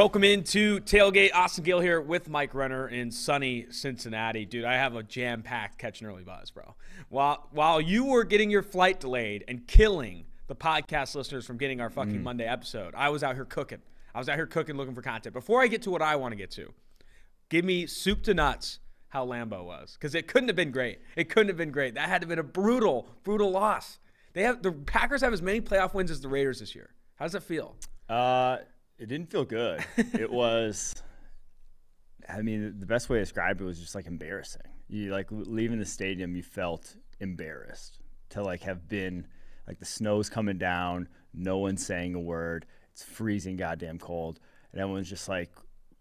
Welcome into Tailgate. Austin Gayle here with Mike Renner in sunny Cincinnati. Dude, I have a jam packed catch and early buzz, bro. While, while you were getting your flight delayed and killing the podcast listeners from getting our fucking Monday episode, I was out here cooking. I was out here cooking, looking for content. Before I get to what I want to get to, give me soup to nuts how Lambeau was because it couldn't have been great. It couldn't have been great. That had to have been a brutal, brutal loss. They have the Packers have as many playoff wins as the Raiders this year. How does it feel? Uh, it didn't feel good. it was. I mean, the best way to describe it was just like embarrassing. You like leaving the stadium, you felt embarrassed to like have been like the snow's coming down, no one's saying a word, it's freezing goddamn cold, and everyone's just like,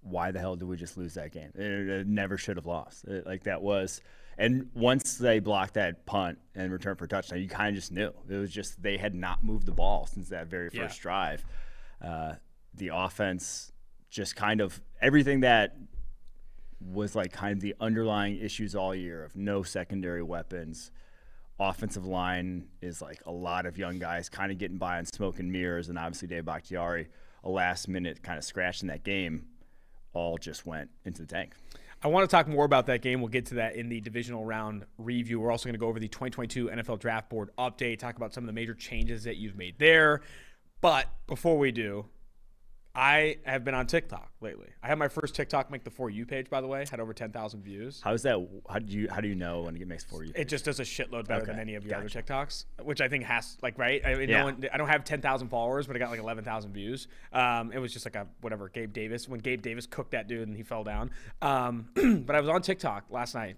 why the hell did we just lose that game? It, it never should have lost. It, like that was. And once they blocked that punt and returned for a touchdown, you kind of just knew it was just they had not moved the ball since that very first Yeah. drive. Uh, the offense just kind of everything that was like kind of the underlying issues all year of no secondary weapons. Offensive line is like a lot of young guys kind of getting by on smoke and mirrors, and obviously Dave Bakhtiari, a last minute kind of scratch in that game, all just went into the tank. I want to talk more about that game. We'll get to that in the divisional round review. We're also going to go over the 2022 NFL Draft Board update, talk about some of the major changes that you've made there. But before we do, I have been on TikTok lately. I had my first TikTok make the For You page, by the way, had over 10,000 views. How's that? How do you how do you know when it makes for you? It just does a shitload better than any of your gotcha. other TikToks, which I think has like right. I mean, Yeah. no one, I don't have ten thousand followers, but I got like eleven thousand views. Um, it was just like a whatever. Gabe Davis when Gabe Davis cooked that dude and he fell down. Um, but I was on TikTok last night,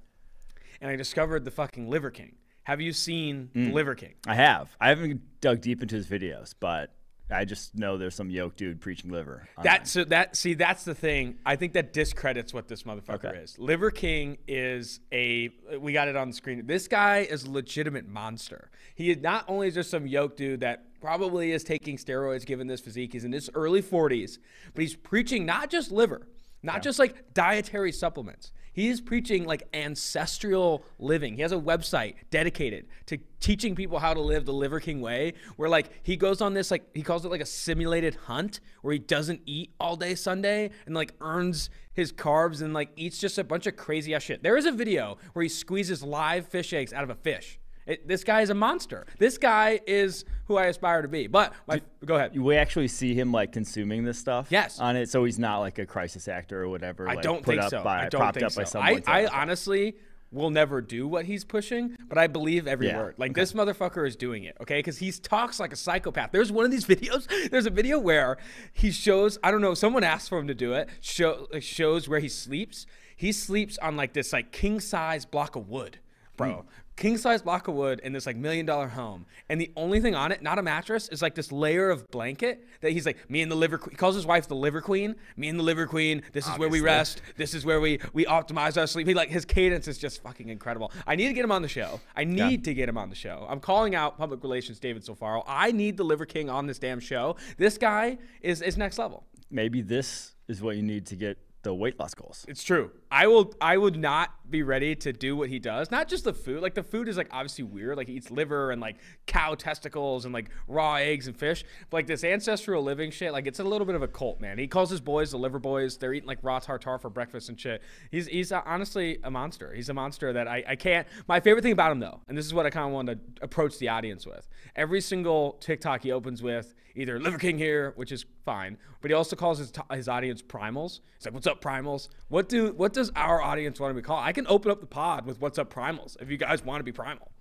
and I discovered the fucking Liver King. Have you seen Mm. the Liver King? I have. I haven't dug deep into his videos, but I just know there's some yoke dude preaching liver. That so that see that's the thing. I think that discredits what this motherfucker Okay. is. Liver King is a we got it on the screen. This guy is a legitimate monster. He is not only is just some yoke dude that probably is taking steroids given this physique. He's in his early 40s, but he's preaching not just liver, not just like dietary supplements. He is preaching like ancestral living. He has a website dedicated to teaching people how to live the Liver King way, where like he goes on this like he calls it like a simulated hunt where he doesn't eat all day Sunday and like earns his carbs and like eats just a bunch of crazy ass shit. There is a video where he squeezes live fish eggs out of a fish. It, this guy is a monster. This guy is who I aspire to be. But my, go ahead. we actually see him like consuming this stuff. Yes. On it, so he's not like a crisis actor or whatever. I like, don't put think up so. By, I don't propped think up so. by someone. I, I honestly will never do what he's pushing, but I believe every Yeah, word. Like this motherfucker is doing it, okay? Because he talks like a psychopath. There's one of these videos. There's a video where he shows. I don't know. Someone asked for him to do it. Show shows where he sleeps. He sleeps on like this like king size block of wood, bro. Hmm. King size block of wood in this like million dollar home, and the only thing on it, not a mattress, is like this layer of blanket that he's like me and the liver. He calls his wife the liver queen. Me and the liver queen. This is where we rest. This is where we we optimize our sleep. He like his cadence is just fucking incredible. I need to get him on the show. I need to get him on the show. I'm calling out public relations David Sofaro. I need the Liver King on this damn show. This guy is is next level. maybe this is what you need to get the weight loss goals. It's true. I will. I would not be ready to do what he does. Not just the food. Like the food is like obviously weird. Like he eats liver and like cow testicles and like raw eggs and fish. But like this ancestral living shit, like it's a little bit of a cult, man. He calls his boys the liver boys. They're eating like raw tartar for breakfast and shit. He's he's uh, honestly a monster. He's a monster that I I can't. My favorite thing about him though, and this is what I kind of want to approach the audience with. Every single TikTok he opens with either Liver King here, which is fine, but he also calls his, his audience primals. He's like, "What's up, primals? What do what does our audience want to be called?" I can open up the pod with "What's up, primals?" if you guys want to be primal.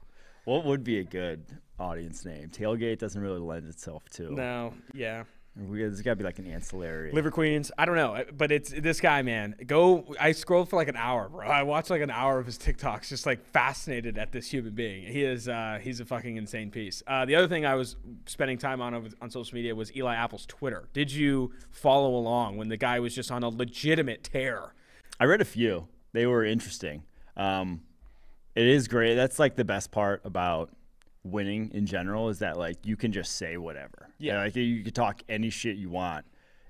What would be a good audience name? Tailgate doesn't really lend itself to. No, yeah. We, there's got to be like an ancillary. Liver Queens. I don't know, but it's this guy, man. Go. I scrolled for like an hour, bro. I watched like an hour of his TikToks, just like fascinated at this human being. He is. Uh, he's a fucking insane piece. Uh, the other thing I was spending time on over, on social media was Eli Apple's Twitter. Did you follow along when the guy was just on a legitimate tear? I read a few. They were interesting. Um, it is great. That's like the best part about winning in general is that like you can just say whatever. Yeah. like you can talk any shit you want,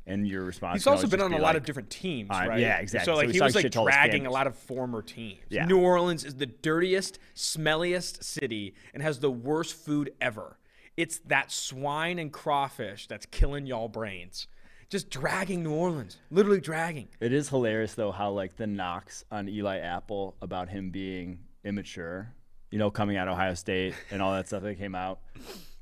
and your response. He's also been on be a lot like, of different teams, right? yeah, exactly. So So like he he was like shit to all his dragging a lot of former teams. Yeah. New Orleans is the dirtiest, smelliest city and has the worst food ever. It's that swine and crawfish that's killing y'all brains. just dragging New Orleans, literally dragging. It is hilarious though how like the knocks on Eli Apple about him being immature, you know, coming out of Ohio State and all that stuff that came out.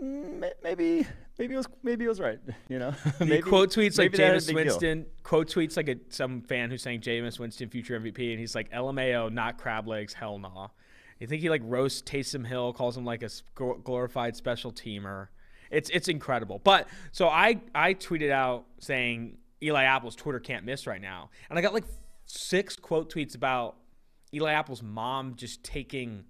Maybe, maybe it was, maybe it was right. You know, He maybe, quote tweets like maybe that Jameis is a big deal. Winston. Quote tweets like a, some fan who's saying Jameis Winston future MVP, and he's like LMAO, not crab legs, hell nah. You think he like roasts Taysom Hill, calls him like a glorified special teamer. It's it's incredible. But so I I tweeted out saying Eli Apple's Twitter can't miss right now, and I got like six quote tweets about Eli Apple's mom just taking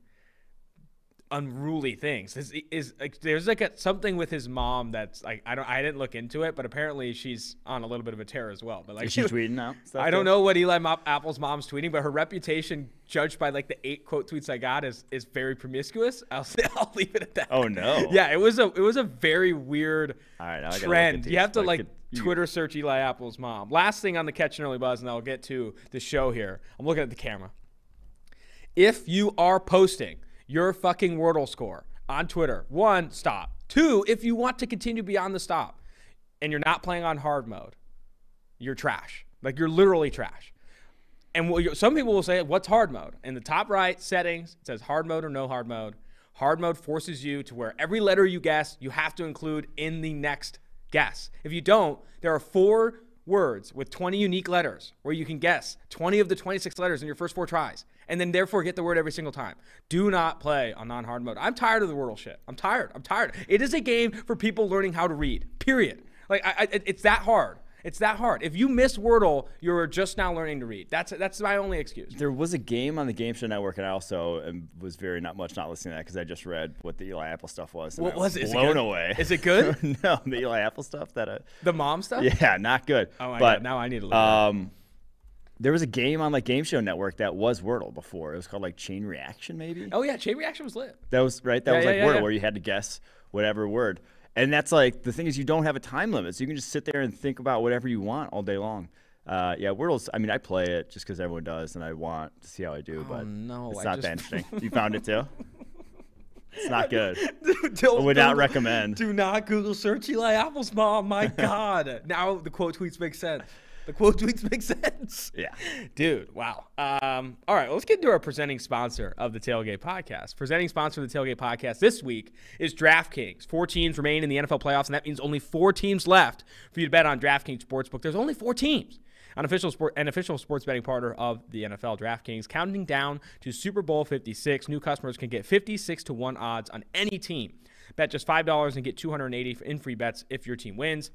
unruly things. Is, is like there's like a, something with his mom that's like I don't I didn't look into it, but apparently she's on a little bit of a tear as well. But like Is she tweeting now? I don't know what Eli Apple's mom's tweeting, but her reputation, judged by like the eight quote tweets I got, is is very promiscuous. I'll say I'll leave it at that. Oh, no. Yeah, it was a it was a very weird All right, I gotta look trend. You have to Like, like could- Twitter search Eli Apple's mom. Last thing on the catch and early buzz, and I'll get to the show here. I'm looking at the camera. If you are posting your fucking Wordle score on Twitter, one, stop. Two, if you want to continue beyond the stop and you're not playing on hard mode, you're trash. Like you're literally trash. And some people will say, what's hard mode? In the top right settings, it says hard mode or no hard mode. Hard mode forces you to where every letter you guess, you have to include in the next guess. If you don't, there are four words with 20 unique letters where you can guess 20 of the 26 letters in your first four tries and then therefore get the word every single time. Do not play on non-hard mode. I'm tired of the Wordle shit. I'm tired. I'm tired. It is a game for people learning how to read. Period. Like I, I, it's that hard. It's that hard. If you miss Wordle, you're just now learning to read. That's that's my only excuse. There was a game on the Game Show Network, and I also was very not much not listening to that because I just read what the Eli Apple stuff was. What I was it? Is it Blown away. Is it good? no, the Eli Apple stuff. That uh, The mom stuff. yeah, not good. Oh my but, god. Now I need to up. Um, there was a game on like Game Show Network that was Wordle before. It was called like Chain Reaction, maybe. oh yeah, chain reaction was lit. That was right. That Yeah, was like yeah, Wordle, yeah. where you had to guess whatever word. And that's like the thing is you don't have a time limit, so you can just sit there and think about whatever you want all day long. Uh, yeah, Wordle's. I mean, I play it just because everyone does, and I want to see how I do. but Oh, no, it's I not just- that interesting. You found it too. It's not good. I would not recommend. Do not Google search Eli Apple's mom. My God. now the quote tweets make sense. The quote tweets make sense. Yeah. Dude, wow. Um, all right, let's get into our presenting sponsor of the Tailgate Podcast. Presenting sponsor of the Tailgate Podcast this week is DraftKings. Four teams remain in the NFL playoffs, and that means only four teams left for you to bet on DraftKings Sportsbook. There's only four teams. An official sport, an official sports betting partner of the NFL, DraftKings, counting down to Super Bowl 56. New customers can get 56 to one odds on any team. Bet just five dollars and get 280 in free bets if your team wins.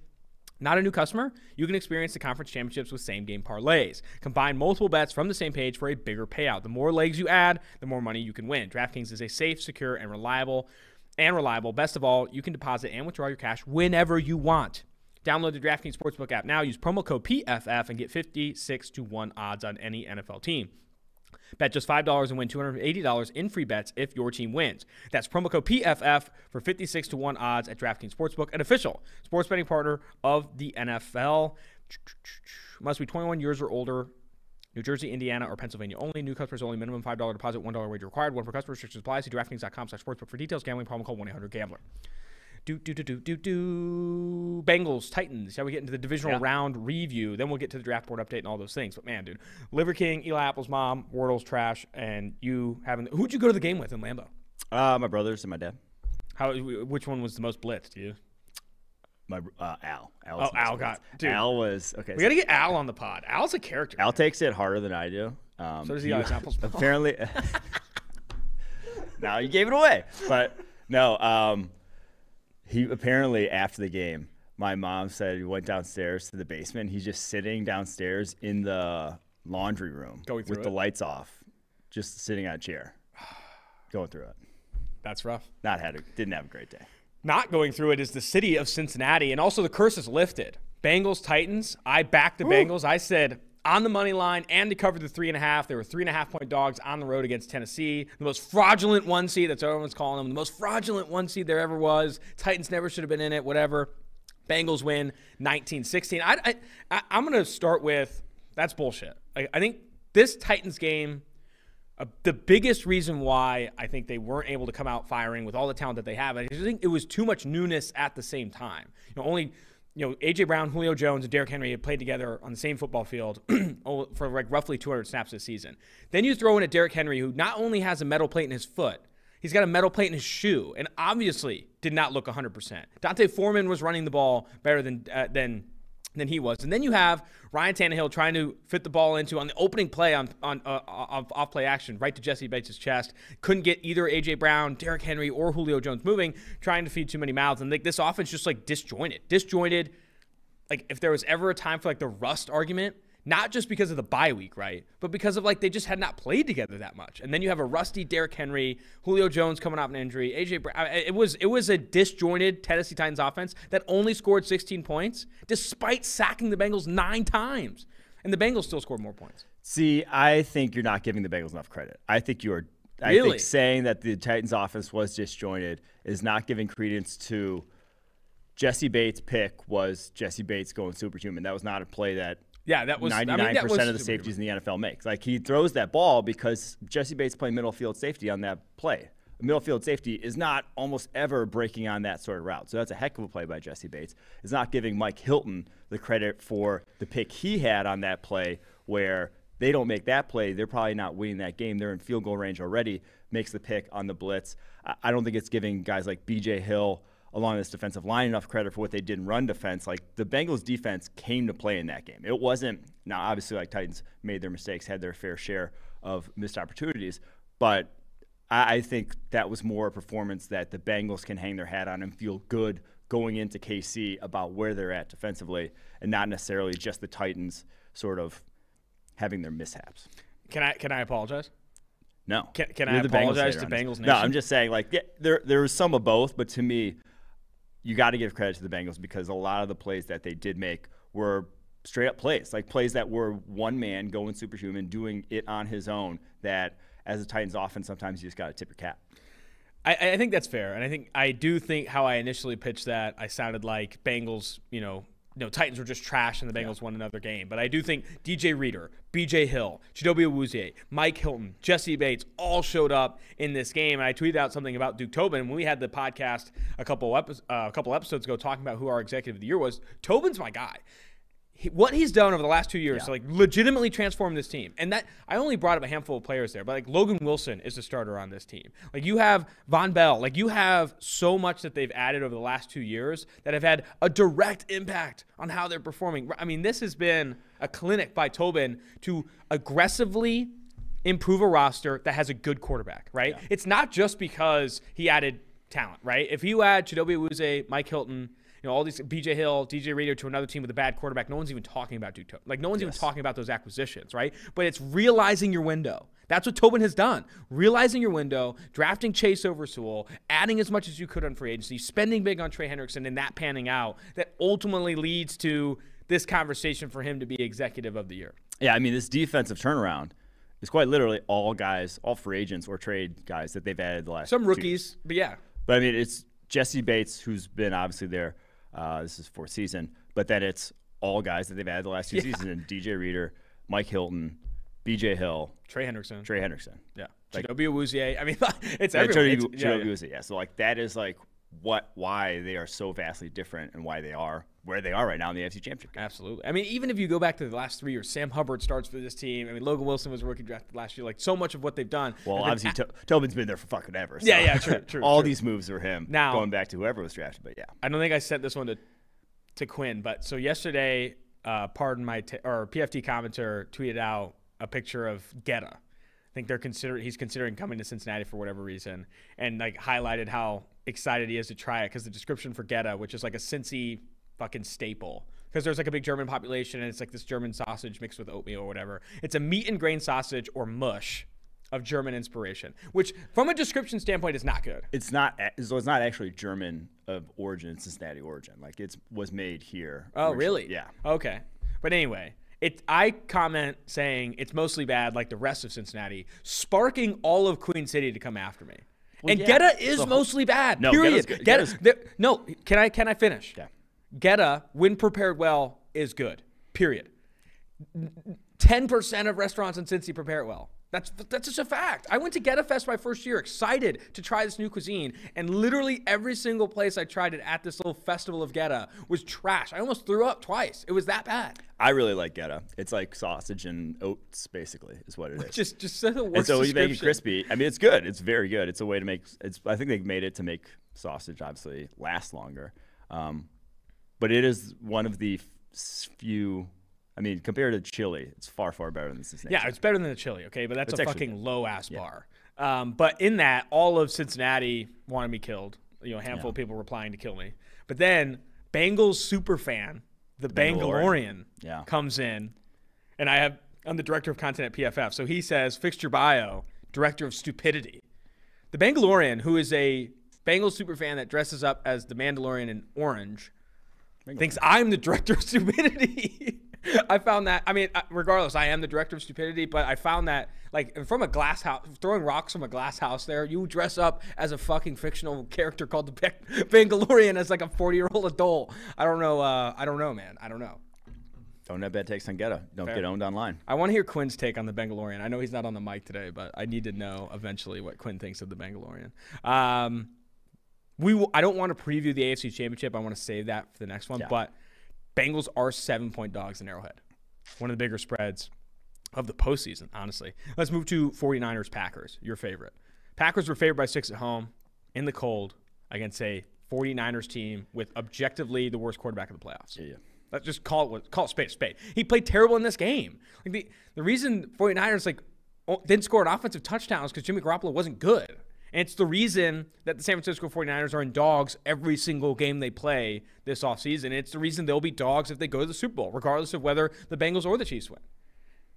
Not a new customer? You can experience the conference championships with same game parlays. Combine multiple bets from the same page for a bigger payout. The more legs you add, the more money you can win. DraftKings is a safe, secure, and reliable and reliable. Best of all, you can deposit and withdraw your cash whenever you want. Download the DraftKings Sportsbook app now. Use promo code PFF and get 56 to 1 odds on any NFL team. Bet just $5 and win $280 in free bets if your team wins. That's promo code PFF for 56 to 1 odds at DraftKings Sportsbook, an official sports betting partner of the NFL. Must be 21 years or older. New Jersey, Indiana, or Pennsylvania only. New customers only. Minimum $5 deposit, $1 wager required. One per customer. Restrictions apply. See DraftKings.com slash sportsbook for details. Gambling problem call 1-800-GAMBLER. Do, do, do, do, do, do. Bengals, Titans. Shall we get into the divisional Yeah. round review? Then we'll get to the draft board update and all those things. But man, dude, Liver King, Eli Apple's mom, Wordle's trash, and you having. Who'd you go to the game with in Lambeau? Uh, my brothers and my dad. How? Which one was the most blitzed? You? My uh, Al. Al Oh, Al got- dude. Al was okay. We so gotta get Al on the pod. Al's a character. Al takes it harder than I do. Um, So does Eli Apple's mom. apparently. now you gave it away, but no. Um, he apparently after the game, my mom said he went downstairs to the basement. He's just sitting downstairs in the laundry room Going through with the lights off, just sitting on a chair, going through it. That's rough. Not had a, didn't have a great day. Not going through it is the city of Cincinnati, and also the curse is lifted. Bengals, Titans. I backed the Bengals. I said on the money line and to cover the three and a half. They were three and a half point dogs on the road against Tennessee. The most fraudulent one seed. That's what everyone's calling them. The most fraudulent one seed there ever was. Titans never should have been in it. Whatever. Bengals win 19-16. I, I, I I'm gonna start with that's bullshit. Like, I think this Titans game. Uh, the biggest reason why I think they weren't able to come out firing with all the talent that they have, I think it was too much newness at the same time. You know, only you know, AJ Brown, Julio Jones, and Derrick Henry have played together on the same football field for like roughly 200 snaps this season. Then you throw in a Derrick Henry who not only has a metal plate in his foot, he's got a metal plate in his shoe, and obviously did not look 100%. D'Onta Foreman was running the ball better than uh, than than he was. And then you have Ryan Tannehill trying to fit the ball into on the opening play on on uh, off, off play action right to Jessie Bates' chest. Couldn't get either AJ Brown, Derrick Henry, or Julio Jones moving, trying to feed too many mouths. And like this offense just like disjointed, disjointed. Like if there was ever a time for like the rust argument, not just because of the bye week, right? But because of like they just had not played together that much. And then you have a rusty Derrick Henry, Julio Jones coming off an injury, AJ Brown. It was it was a disjointed Tennessee Titans offense that only scored 16 points despite sacking the Bengals 9 times. And the Bengals still scored more points. See, I think you're not giving the Bengals enough credit. I think you are I Really? think saying that the Titans offense was disjointed is not giving credence to Jessie Bates' pick was Jessie Bates going superhuman. That was not a play that Yeah, that was I mean, 99% that was of the safeties in the NFL makes. Like he throws that ball because Jessie Bates playing middle field safety on that play. Middle field safety is not almost ever breaking on that sort of route. So that's a heck of a play by Jessie Bates. It's not giving Mike Hilton the credit for the pick he had on that play where they don't make that play, they're probably not winning that game. They're in field goal range already, makes the pick on the blitz. I don't think it's giving guys like BJ Hill along this defensive line enough credit for what they did in run defense. Like the Bengals defense came to play in that game. It wasn't now obviously like Titans made their mistakes, had their fair share of missed opportunities, but I, I think that was more a performance that the Bengals can hang their hat on and feel good going into KC about where they're at defensively, and not necessarily just the Titans sort of having their mishaps. Can I can I apologize? No. Can- can I the Bengals apologize to. Bengals No, I'm just saying, like, yeah, there there was some of both, but to me, you got to give credit to the Bengals because a lot of the plays that they did make were straight up plays, like plays that were one man going superhuman, doing it on his own. That as a Titans offense, sometimes you just got to tip your cap. I, I think that's fair, and I think I do think how I initially pitched that I sounded like Bengals, you know, no Titans were just trash and the Bengals won another game. But I do think DJ Reader, B.J. Hill, Chidobe Awuzie, Mike Hilton, Jessie Bates all showed up in this game. And I tweeted out something about Duke Tobin when we had the podcast a couple epi- uh, a couple episodes ago talking about who our executive of the year was. Tobin's my guy. What he's done over the last two years to like legitimately transform this team, and that I only brought up a handful of players there, but like Logan Wilson is the starter on this team. Like you have Vonn Bell, like you have so much that they've added over the last two years that have had a direct impact on how they're performing. I mean, this has been a clinic by Tobin to aggressively improve a roster that has a good quarterback, right? It's not just because he added talent, right? If you add Chidobe Awuzie, Mike Hilton, you know, all these BJ Hill, DJ Reader to another team with a bad quarterback, no one's even talking about Duke Tobin. Like no one's even talking about those acquisitions, right? But it's realizing your window. That's what Tobin has done. Realizing your window, drafting Chase over Sewell, adding as much as you could on free agency, spending big on Trey Hendrickson, and that panning out that ultimately leads to this conversation for him to be executive of the year. Yeah, I mean, this defensive turnaround is quite literally all guys, all free agents or trade guys that they've added the last Some rookies, but yeah. But I mean, it's Jessie Bates who's been obviously there. Uh, this is fourth season, but then it's all guys that they've added the last two seasons: and DJ Reader, Mike Hilton, B.J. Hill, Trey Hendrickson. Trey Hendrickson. Yeah. Like- Chidobe Awuzie. I mean, it's Yeah, everyone. Chidobe- yeah, Chidobe yeah. Awuzie, yeah. So like that is like what why they are so vastly different and why they are where they are right now in the AFC Championship. game. Absolutely. I mean, even if you go back to the last three years, Sam Hubbard starts for this team. I mean, Logan Wilson was rookie drafted last year. Like, so much of what they've done. Well, obviously, to- Tobin's been there for fucking ever. so Yeah, yeah, true, true, All true. these moves were him. Now- going back to whoever was drafted, but yeah, I don't think I sent this one to to Quinn, but so yesterday, uh, pardon my t- or PFT commenter tweeted out a picture of Goetta. I think they're consider he's considering coming to Cincinnati for whatever reason, and like highlighted how excited he is to try it because the description for Goetta, which is like a Cincy fucking staple. Because there's like a big German population and it's like this German sausage mixed with oatmeal or whatever. It's a meat and grain sausage or mush of German inspiration, which from a description standpoint is not good. it's not so it's not actually German of origin, Cincinnati origin. Like it was made here. Oh, originally. really? Yeah. Okay. But anyway, it I comment saying it's mostly bad, like the rest of Cincinnati, sparking all of Queen City to come after me. and yeah. Goetta is So- mostly bad. No, period. Goetta's good. Goetta, Goetta's- there- no, can I can I finish? Yeah. Goetta, when prepared well, is good. Period. Ten percent of restaurants in Cincy prepare it well. That's that's just a fact. I went to Goettafest my first year, excited to try this new cuisine, and literally every single place I tried it at this little festival of Goetta was trash. I almost threw up twice. It was that bad. I really like Goetta. It's like sausage and oats, basically, is what it is. Just just the worst and so you make it crispy. I mean, it's good. It's very good. It's a way to make. It's. I think they made it to make sausage obviously last longer. Um, but it is one of the few. I mean, compared to chili, it's far far better than Cincinnati. Yeah, it's better than the chili, okay? But that's It's a fucking low ass bar. Um, but in that, all of Cincinnati wanted me killed. You know, a handful of people replying to kill me. But then Bengals super fan, the Bangalorean, Bangalorean. Yeah. comes in, and I have I'm the director of content at PFF. So he says, "Fixed your bio, director of stupidity." The Bangalorean, who is a Bengals super fan that dresses up as the Mandalorian in orange, thinks I'm the director of stupidity. I found that. I mean, regardless, I am the director of stupidity, but I found that like from a glass house, throwing rocks from a glass house. There, you dress up as a fucking fictional character called the Ba- Bangalorean as like a 40 year old adult. I don't know. Uh, I don't know, man. I don't know. Don't have bad takes on Goetta. Don't get owned online. I want to hear Quinn's take on the Bangalorean. I know he's not on the mic today, but I need to know eventually what Quinn thinks of the Bangalorean. Um, we will, I don't want to preview the AFC Championship. I want to save that for the next one. Yeah. But Bengals are seven point dogs in Arrowhead. One of the bigger spreads of the postseason, honestly. Let's move to 49ers Packers, your favorite. Packers were favored by six at home in the cold against a 49ers team with objectively the worst quarterback of the playoffs. Yeah, yeah. Let's just call it what call it spade spade. He played terrible in this game. Like the the reason 49ers like didn't score an offensive touchdowns because Jimmy Garoppolo wasn't good. And it's the reason that the San Francisco 49ers are in dogs every single game they play this offseason. It's the reason they'll be dogs if they go to the Super Bowl, regardless of whether the Bengals or the Chiefs win.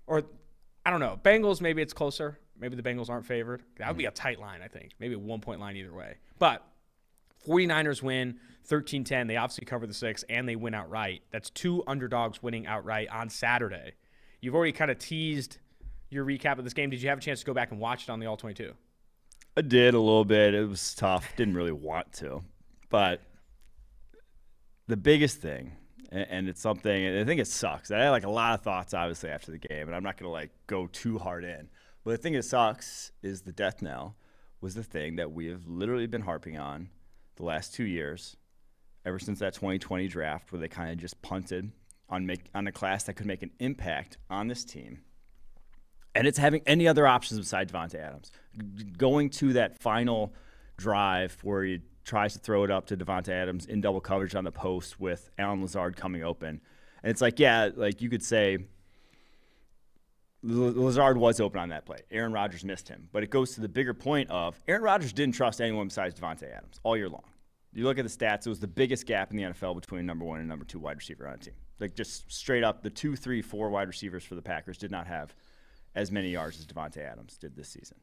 Or I don't know. Bengals, maybe it's closer. Maybe the Bengals aren't favored. That would be a mm-hmm. tight line, I think. Maybe a one point line either way. But 49ers win 13 10. They obviously cover the six and they win outright. That's two underdogs winning outright on Saturday. You've already kind of teased your recap of this game. Did you have a chance to go back and watch it on the All 22? I did a little bit. It was tough. Didn't really want to, but the biggest thing, and it's something. and I think it sucks. I had like a lot of thoughts, obviously, after the game, and I'm not gonna like go too hard in. But the thing that sucks is the death knell was the thing that we have literally been harping on the last two years, ever since that 2020 draft, where they kind of just punted on make on a class that could make an impact on this team and it's having any other options besides Davante Adams. Going to that final drive where he tries to throw it up to Davante Adams in double coverage on the post with Allen Lazard coming open. And it's like, yeah, like you could say Lazard was open on that play. Aaron Rodgers missed him. But it goes to the bigger point of Aaron Rodgers didn't trust anyone besides Davante Adams all year long. You look at the stats, it was the biggest gap in the NFL between number one and number two wide receiver on a team. Like just straight up, the two, three, four wide receivers for the Packers did not have as many yards as Davante Adams did this season.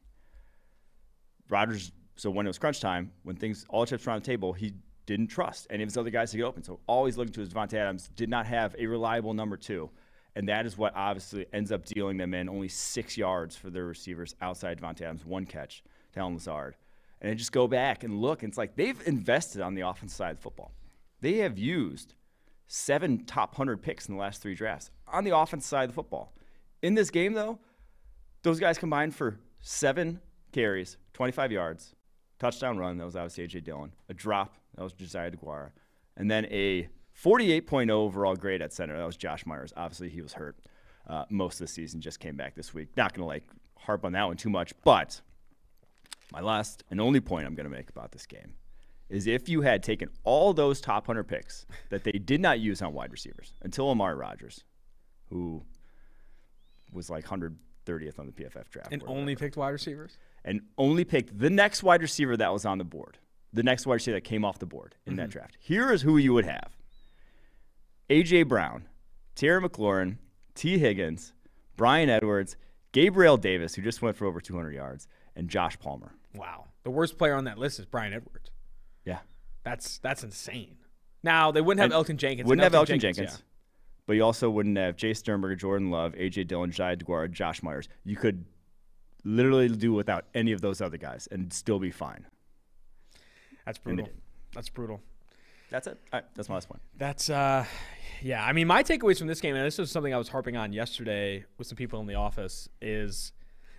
Rodgers, so when it was crunch time, when things all chips were on the table, he didn't trust any of his other guys to get open. So always looking to his Davante Adams did not have a reliable number two. And that is what obviously ends up dealing them in only six yards for their receivers outside Davante Adams, one catch to Allen Lazard. And then just go back and look, and it's like they've invested on the offensive side of football. They have used seven top 100 picks in the last three drafts on the offensive side of the football. In this game, though, those guys combined for seven carries, 25 yards, touchdown run. That was obviously A.J. Dillon. A drop. That was Josiah DeGuara. And then a 48.0 overall grade at center. That was Josh Myers. Obviously, he was hurt uh, most of the season. Just came back this week. Not going to like harp on that one too much. But my last and only point I'm going to make about this game is if you had taken all those top 100 picks that they did not use on wide receivers until Amari Rogers, who was like 130th on the PFF draft And only whatever, picked wide receivers? and only picked the next wide receiver that was on the board, the next wide receiver that came off the board in Mm-hmm. that draft. Here is who you would have: AJ Brown, Terry McLaurin, Tee Higgins, Bryan Edwards, Gabriel Davis, who just went for over 200 yards, and Josh Palmer. Wow. The worst player on that list is Bryan Edwards. Yeah, That's that's insane. Now they wouldn't have And Elgton Jenkins. Wouldn't and have Elgton Jenkins. But you also wouldn't have Jace Sternberger, Jordan Love, AJ Dillon, Jai DeGuara, Josh Myers. You could literally do without any of those other guys and still be fine. That's brutal. That's brutal. That's it. All right, that's my last point. That's uh yeah, I mean my takeaways from this game, and this was something I was harping on yesterday with some people in the office, is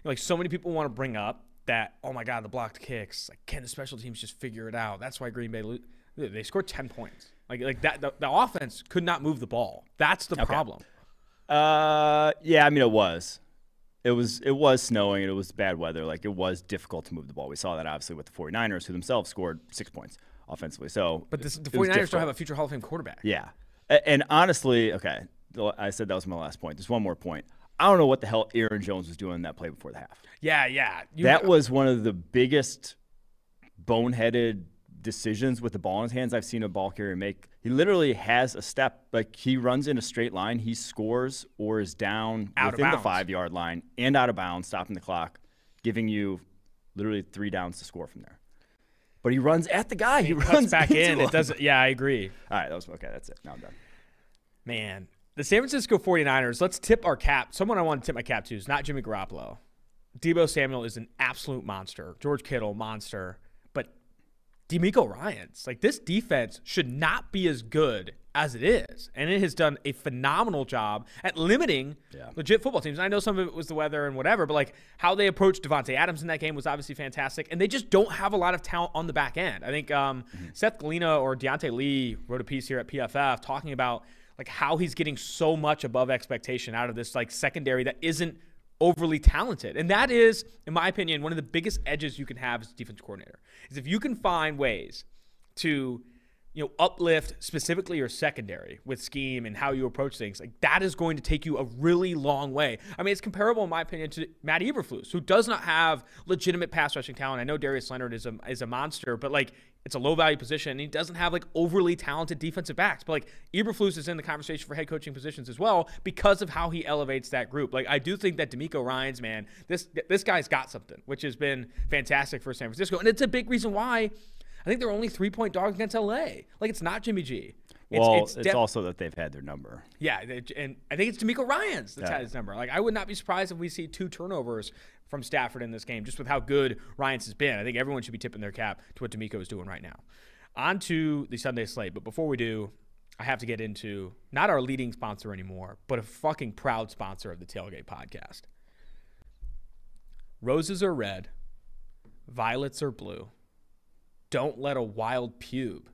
like so many people want to bring up that oh my god the blocked kicks like can the special teams just figure it out? That's why Green Bay lo- they scored ten points. Like like that the, the offense could not move the ball. That's the problem. Uh, yeah, I mean it was. It was it was snowing and it was bad weather. Like it was difficult to move the ball. We saw that obviously with the 49ers who themselves scored 6 points offensively. So But this, the it was 49ers don't have a future Hall of Fame quarterback. Yeah. And honestly, okay, I said that was my last point. There's one more point. I don't know what the hell Aaron Jones was doing in that play before the half. Yeah, yeah. You- that was one of the biggest boneheaded decisions with the ball in his hands I've seen a ball carrier make. He literally has a step, like he runs in a straight line, he scores or is down Out within the five yard line and out of bounds, stopping the clock, giving you literally three downs to score from there. But he runs at the guy. He, he runs back in. him. It doesn't. Yeah, I agree. All right, that was okay. That's it. Now I'm done. Man, the San Francisco 49ers, let's tip our cap. Someone I want to tip my cap to is not Jimmy Garoppolo. Deebo Samuel is an absolute monster. George Kittle, monster. DeMeco Ryans, like this defense should not be as good as it is. And it has done a phenomenal job at limiting Yeah. legit football teams. And I know some of it was the weather and whatever, but like how they approached Davante Adams in that game was obviously fantastic. And they just don't have a lot of talent on the back end. I think um, Seth Galina or Deontay Lee wrote a piece here at PFF talking about like how he's getting so much above expectation out of this like secondary that isn't overly talented. And that is, in my opinion, one of the biggest edges you can have as a defense coordinator. Is if you can find ways to you know uplift specifically your secondary with scheme and how you approach things like that is going to take you a really long way i mean it's comparable in my opinion to matt eberflus who does not have legitimate pass rushing talent i know darius leonard is a, is a monster but like it's a low value position and he doesn't have like overly talented defensive backs but like eberflus is in the conversation for head coaching positions as well because of how he elevates that group like i do think that DeMeco Ryans man this this guy's got something which has been fantastic for san francisco and it's a big reason why I think they're only three point dogs against LA. Like it's not Jimmy G. It's, Well, it's, def- also that they've had their number. yeah, and I think it's DeMeco Ryan's that's Yeah. had his number. Like I would not be surprised if we see two turnovers from Stafford in this game, just with how good Ryan's has been. I think everyone should be tipping their cap to what DeMeco is doing right now. On to the Sunday slate, but before we do, I have to get into not our leading sponsor anymore, but a fucking proud sponsor of the Tailgate podcast. Roses are red, violets are blue. Don't let a wild pube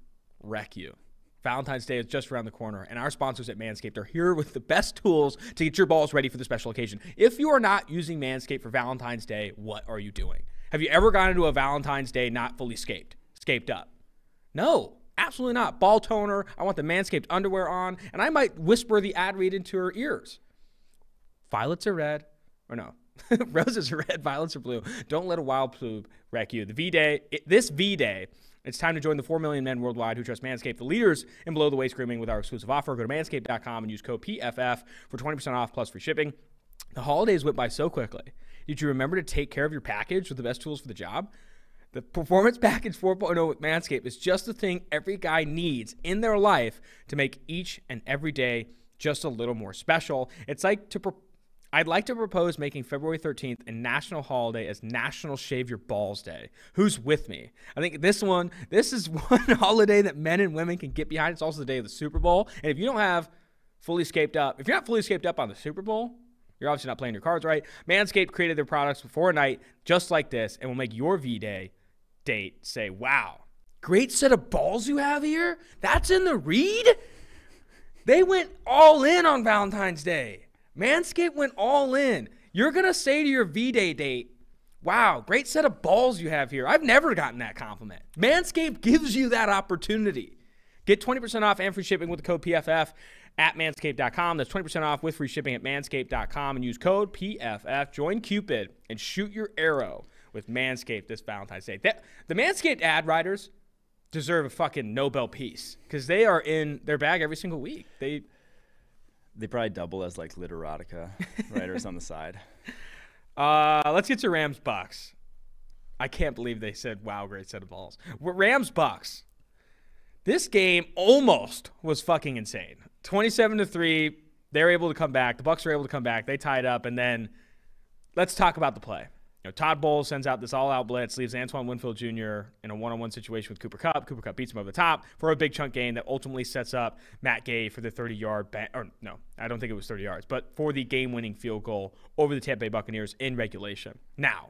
wreck you. Valentine's Day is just around the corner, and our sponsors at Manscaped are here with the best tools to get your balls ready for the special occasion. If you are not using Manscaped for Valentine's Day, what are you doing? Have you ever gone into a Valentine's Day not fully scaped, scaped up? No, absolutely not. Ball toner. I want the Manscaped underwear on, and I might whisper the ad read into her ears. Violets are red, or no, roses are red, violets are blue. Don't let a wild plube wreck you. The V Day, this V Day, it's time to join the 4 million men worldwide who trust Manscaped, the leaders in below the waist grooming with our exclusive offer. Go to manscaped.com and use code PFF for 20% off plus free shipping. The holidays went by so quickly. Did you remember to take care of your package with the best tools for the job? The Performance Package 4.0 with Manscaped is just the thing every guy needs in their life to make each and every day just a little more special. It's like to pro- I'd like to propose making February 13th a national holiday as National Shave Your Balls Day. Who's with me? I think this one, this is one holiday that men and women can get behind. It's also the day of the Super Bowl. And if you don't have fully scaped up, if you're not fully scaped up on the Super Bowl, you're obviously not playing your cards right. Manscaped created their products before a night just like this and will make your V Day date say, wow, great set of balls you have here. That's in the read? They went all in on Valentine's Day. Manscaped went all in. You're going to say to your V Day date, wow, great set of balls you have here. I've never gotten that compliment. Manscaped gives you that opportunity. Get 20% off and free shipping with the code PFF at manscaped.com. That's 20% off with free shipping at manscaped.com and use code PFF. Join Cupid and shoot your arrow with Manscaped this Valentine's Day. That, the Manscaped ad writers deserve a fucking Nobel Peace because they are in their bag every single week. They They probably double as like literotica writers on the side. Uh, let's get to Rams Bucks. I can't believe they said, "Wow, great set of balls." Rams Bucks. This game almost was fucking insane. Twenty-seven to three. They're able to come back. The Bucks are able to come back. They tied up, and then let's talk about the play. You know, Todd Bowles sends out this all-out blitz, leaves Antoine Winfield Jr. in a one-on-one situation with Cooper Kupp. Cooper Kupp beats him over the top for a big chunk gain that ultimately sets up Matt Gay for the 30-yard, ba- or no, I don't think it was 30 yards, but for the game-winning field goal over the Tampa Bay Buccaneers in regulation. Now,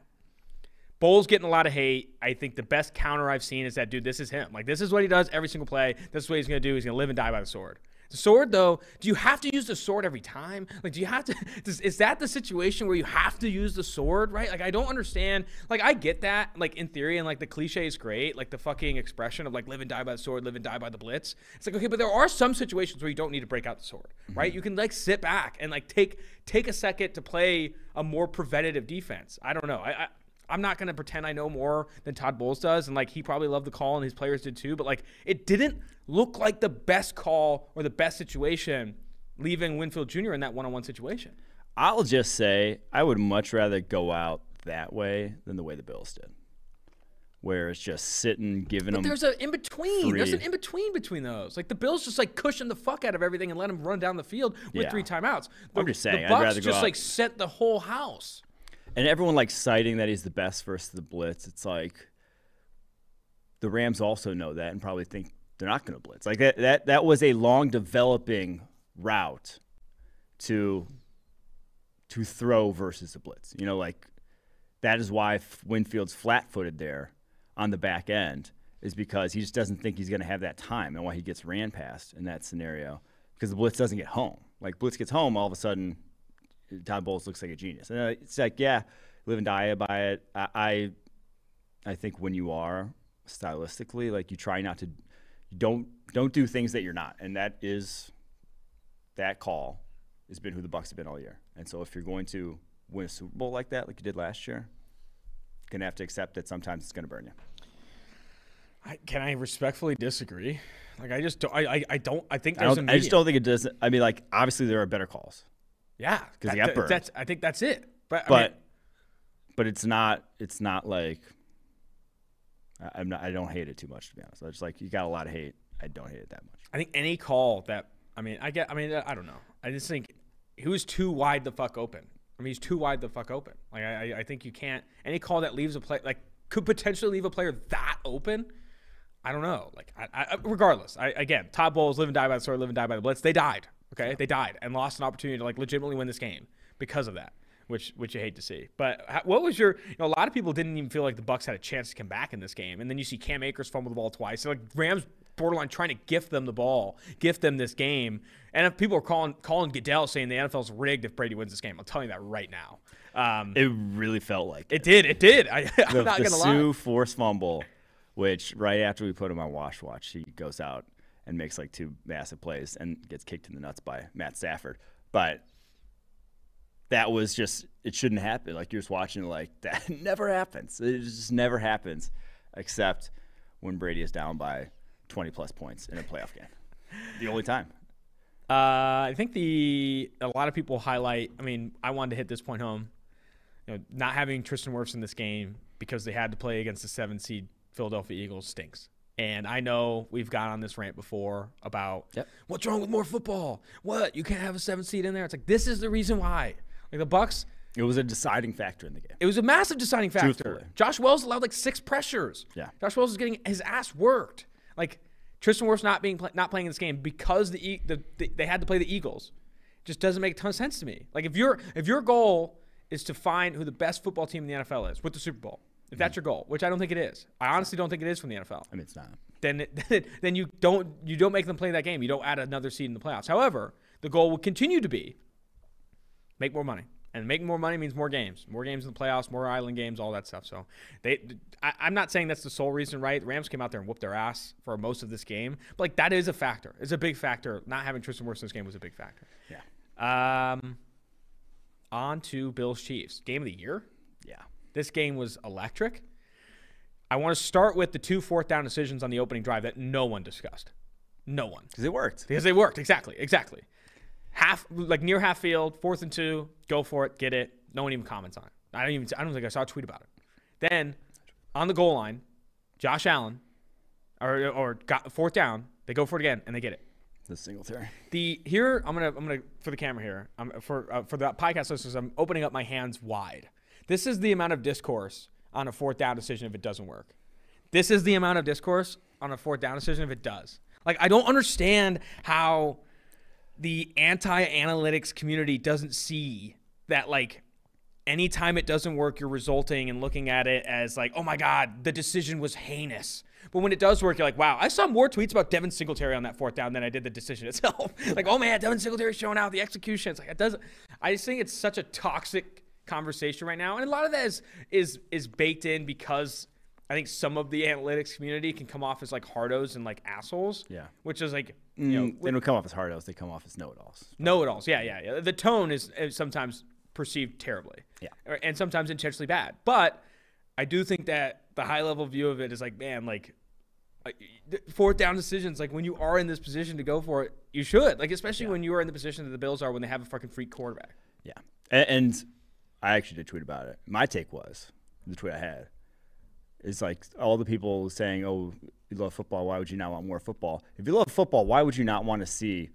Bowles getting a lot of hate. I think the best counter I've seen is that, dude, this is him. Like, this is what he does every single play. This is what he's going to do. He's going to live and die by the sword. The sword, though, do you have to use the sword every time? Like, do you have to? Does, is that the situation where you have to use the sword, right? Like, I don't understand. Like, I get that, like, in theory, and like the cliche is great, like the fucking expression of like live and die by the sword, live and die by the blitz. It's like, okay, but there are some situations where you don't need to break out the sword, mm-hmm. right? You can like sit back and like take take a second to play a more preventative defense. I don't know. I, I I'm not going to pretend I know more than Todd Bowles does. And like, he probably loved the call and his players did too. But like, it didn't look like the best call or the best situation leaving Winfield Jr. in that one on one situation. I'll just say I would much rather go out that way than the way the Bills did, where it's just sitting, giving But them. there's an in between. There's an in between between those. Like the Bills just like cushion the fuck out of everything and let them run down the field with Yeah. three timeouts. The, I'm just saying, the I'd Bucks rather go just out- like sent the whole house. And everyone like citing that he's the best versus the blitz. It's like the Rams also know that and probably think they're not going to blitz. Like that, that that was a long developing route to to throw versus the blitz. You know, like that is why Winfield's flat-footed there on the back end is because he just doesn't think he's going to have that time and why he gets ran past in that scenario because the blitz doesn't get home. Like blitz gets home, all of a sudden Todd Bowles looks like a genius. And uh, it's like, yeah, live and die by it. I, I, I think when you are stylistically, like you try not to, don't don't do things that you're not, and that is that call has been who the Bucks have been all year. And so if you're going to win a Super Bowl like that, like you did last year, you're gonna have to accept that sometimes it's gonna burn you. I, can I respectfully disagree? Like I just don't. I I, I don't. I think I, there's don't, a I just don't think it does. I mean, like obviously there are better calls, Yeah, 'Cause that- he got burned. That's. I think that's it. But I but mean, but it's not it's not like I- I'm not I don't hate it too much to be honest. I just like you got a lot of hate. I don't hate it that much. I think any call that I mean, I get. I mean, I don't know. I just think he was too wide the fuck open. I mean, he's too wide the fuck open. Like I, I- I think you can't. Any call that leaves a play like could potentially leave a player that open. I don't know. Like, I, I, regardless, I again, Todd Bowles live and die by the sword, live and die by the blitz. They died. Okay, they died and lost an opportunity to like legitimately win this game because of that. Which, which you hate to see. But how- what was your? You know, a lot of people didn't even feel like the Bucks had a chance to come back in this game, and then you see Cam Akers fumble the ball twice. So like Rams borderline trying to gift them the ball, gift them this game. And if people are calling calling Goodell saying the NFL's rigged if Brady wins this game, I'm telling you that right now. Um, It really felt like it did. It did. I, I'm not the gonna lie. Sue lie. force fumble, which right after we put him on wash watch, he goes out and makes like two massive plays and gets kicked in the nuts by Matt Stafford. But that was just it shouldn't happen. Like you're just watching, like that never happens. It just never happens, except when Brady is down by 20 plus points in a playoff game. The only time. Uh, I think the a lot of people highlight. I mean, I wanted to hit this point home. You know, not having Tristan Wirfs in this game because they had to play against the seven seed Philadelphia Eagles stinks. And I know we've got on this rant before about Yep. what's wrong with more football. What you can't have a seven seed in there. It's like this is the reason why. Like the Bucks, It was a deciding factor in the game. it was a massive deciding factor. Truthfully. Josh Wells allowed like six pressures. Yeah. Josh Wells is getting his ass worked. Like Tristan Wirfs not being play, not playing in this game because the, E- the, the they had to play the Eagles. Just doesn't make a ton of sense to me. Like if your if your goal is to find who the best football team in the NFL is with the Super Bowl, if that's your goal, which I don't think it is, I honestly don't think it is from the NFL I mean, it's not. then then you don't you don't make them play that game. You don't add another seed in the playoffs. However, the goal will continue to be make more money. And making more money means more games, more games in the playoffs, more island games, all that stuff. So they, I, I'm not saying that's the sole reason, right? The Rams came out there and whooped their ass for most of this game, but like that is a factor. It's a big factor. Not having Tristan Wirfs in this game was a big factor. Yeah. Um, on to Bills Chiefs game of the year. Yeah. This game was electric. I want to start with the two fourth down decisions on the opening drive that no one discussed. No one. Because it worked. Because they worked. Exactly. Exactly. Half, like near half field, fourth and two, go for it, get it. No one even comments on it. I don't even, I don't think I saw a tweet about it. Then on the goal line, Josh Allen, or, or got fourth down, they go for it again and they get it. The single Singletary. The here I'm gonna I'm gonna for the camera here. I'm for uh, for the podcast listeners. I'm opening up my hands wide. This is the amount of discourse on a fourth down decision if it doesn't work. This is the amount of discourse on a fourth down decision if it does. Like I don't understand how the anti-analytics community doesn't see that like anytime it doesn't work, you're resulting and looking at it as like, oh my God, the decision was heinous. But when it does work, you're like, wow, I saw more tweets about Devin Singletary on that fourth down than I did the decision itself. like, oh man, Devin Singletary showing out the execution. It's like it doesn't. I just think it's such a toxic conversation right now, and a lot of that is is is baked in because I think some of the analytics community can come off as like hardos and like assholes. Yeah. Which is like you you know Mm, they don't come off as hardos; they come off as know-it-alls. know-it-alls. Yeah, yeah, yeah. The tone is, is sometimes perceived terribly. Yeah. And sometimes intentionally bad. But I do think that the high level view of it is like, man, like fourth down decisions, like when you are in this position to go for it, you should. Like especially when you are in the position that the Bills are when they have a fucking freak quarterback. Yeah, and, and I actually did tweet about it. My take was the tweet I had is like all the people saying, "Oh, you love football. Why would you not want more football? If you love football, why would you not want to see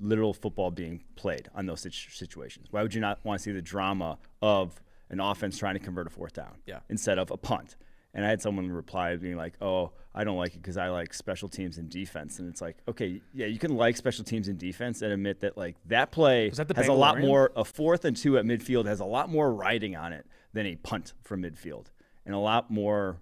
literal football being played on those situations? Why would you not want to see the drama of an offense trying to convert a fourth down Yeah. instead of a punt?" And I had someone reply being like, "Oh, I don't like it because I like special teams and defense." And it's like, okay, yeah, you can like special teams and defense and admit that like that play that has a lot more. A fourth and two at midfield has a lot more riding on it than a punt from midfield, and a lot more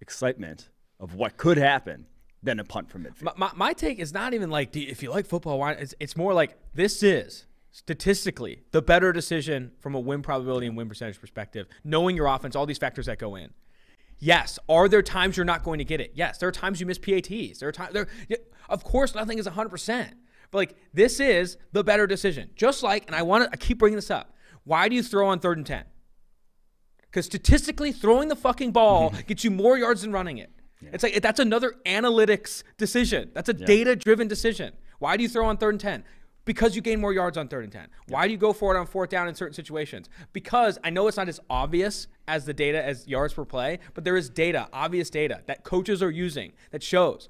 excitement of what could happen than a punt from midfield. My, my, my take is not even like, if you like football, why? It's, it's more like this is statistically the better decision from a win probability and win percentage perspective, knowing your offense, all these factors that go in. Yes. Are there times you're not going to get it? Yes. There are times you miss PATs. There are times there. yeah, Of course, nothing is 100. percent But like this is the better decision. Just like, and I want to. I keep bringing this up. Why do you throw on third and ten? Because statistically, throwing the fucking ball gets you more yards than running it. It's like that's another analytics decision. That's a data-driven decision. Why do you throw on third and ten? Because you gain more yards on third and ten. Why do you go for it on fourth down in certain situations? Because I know it's not as obvious as the data as yards per play, but there is data, obvious data that coaches are using that shows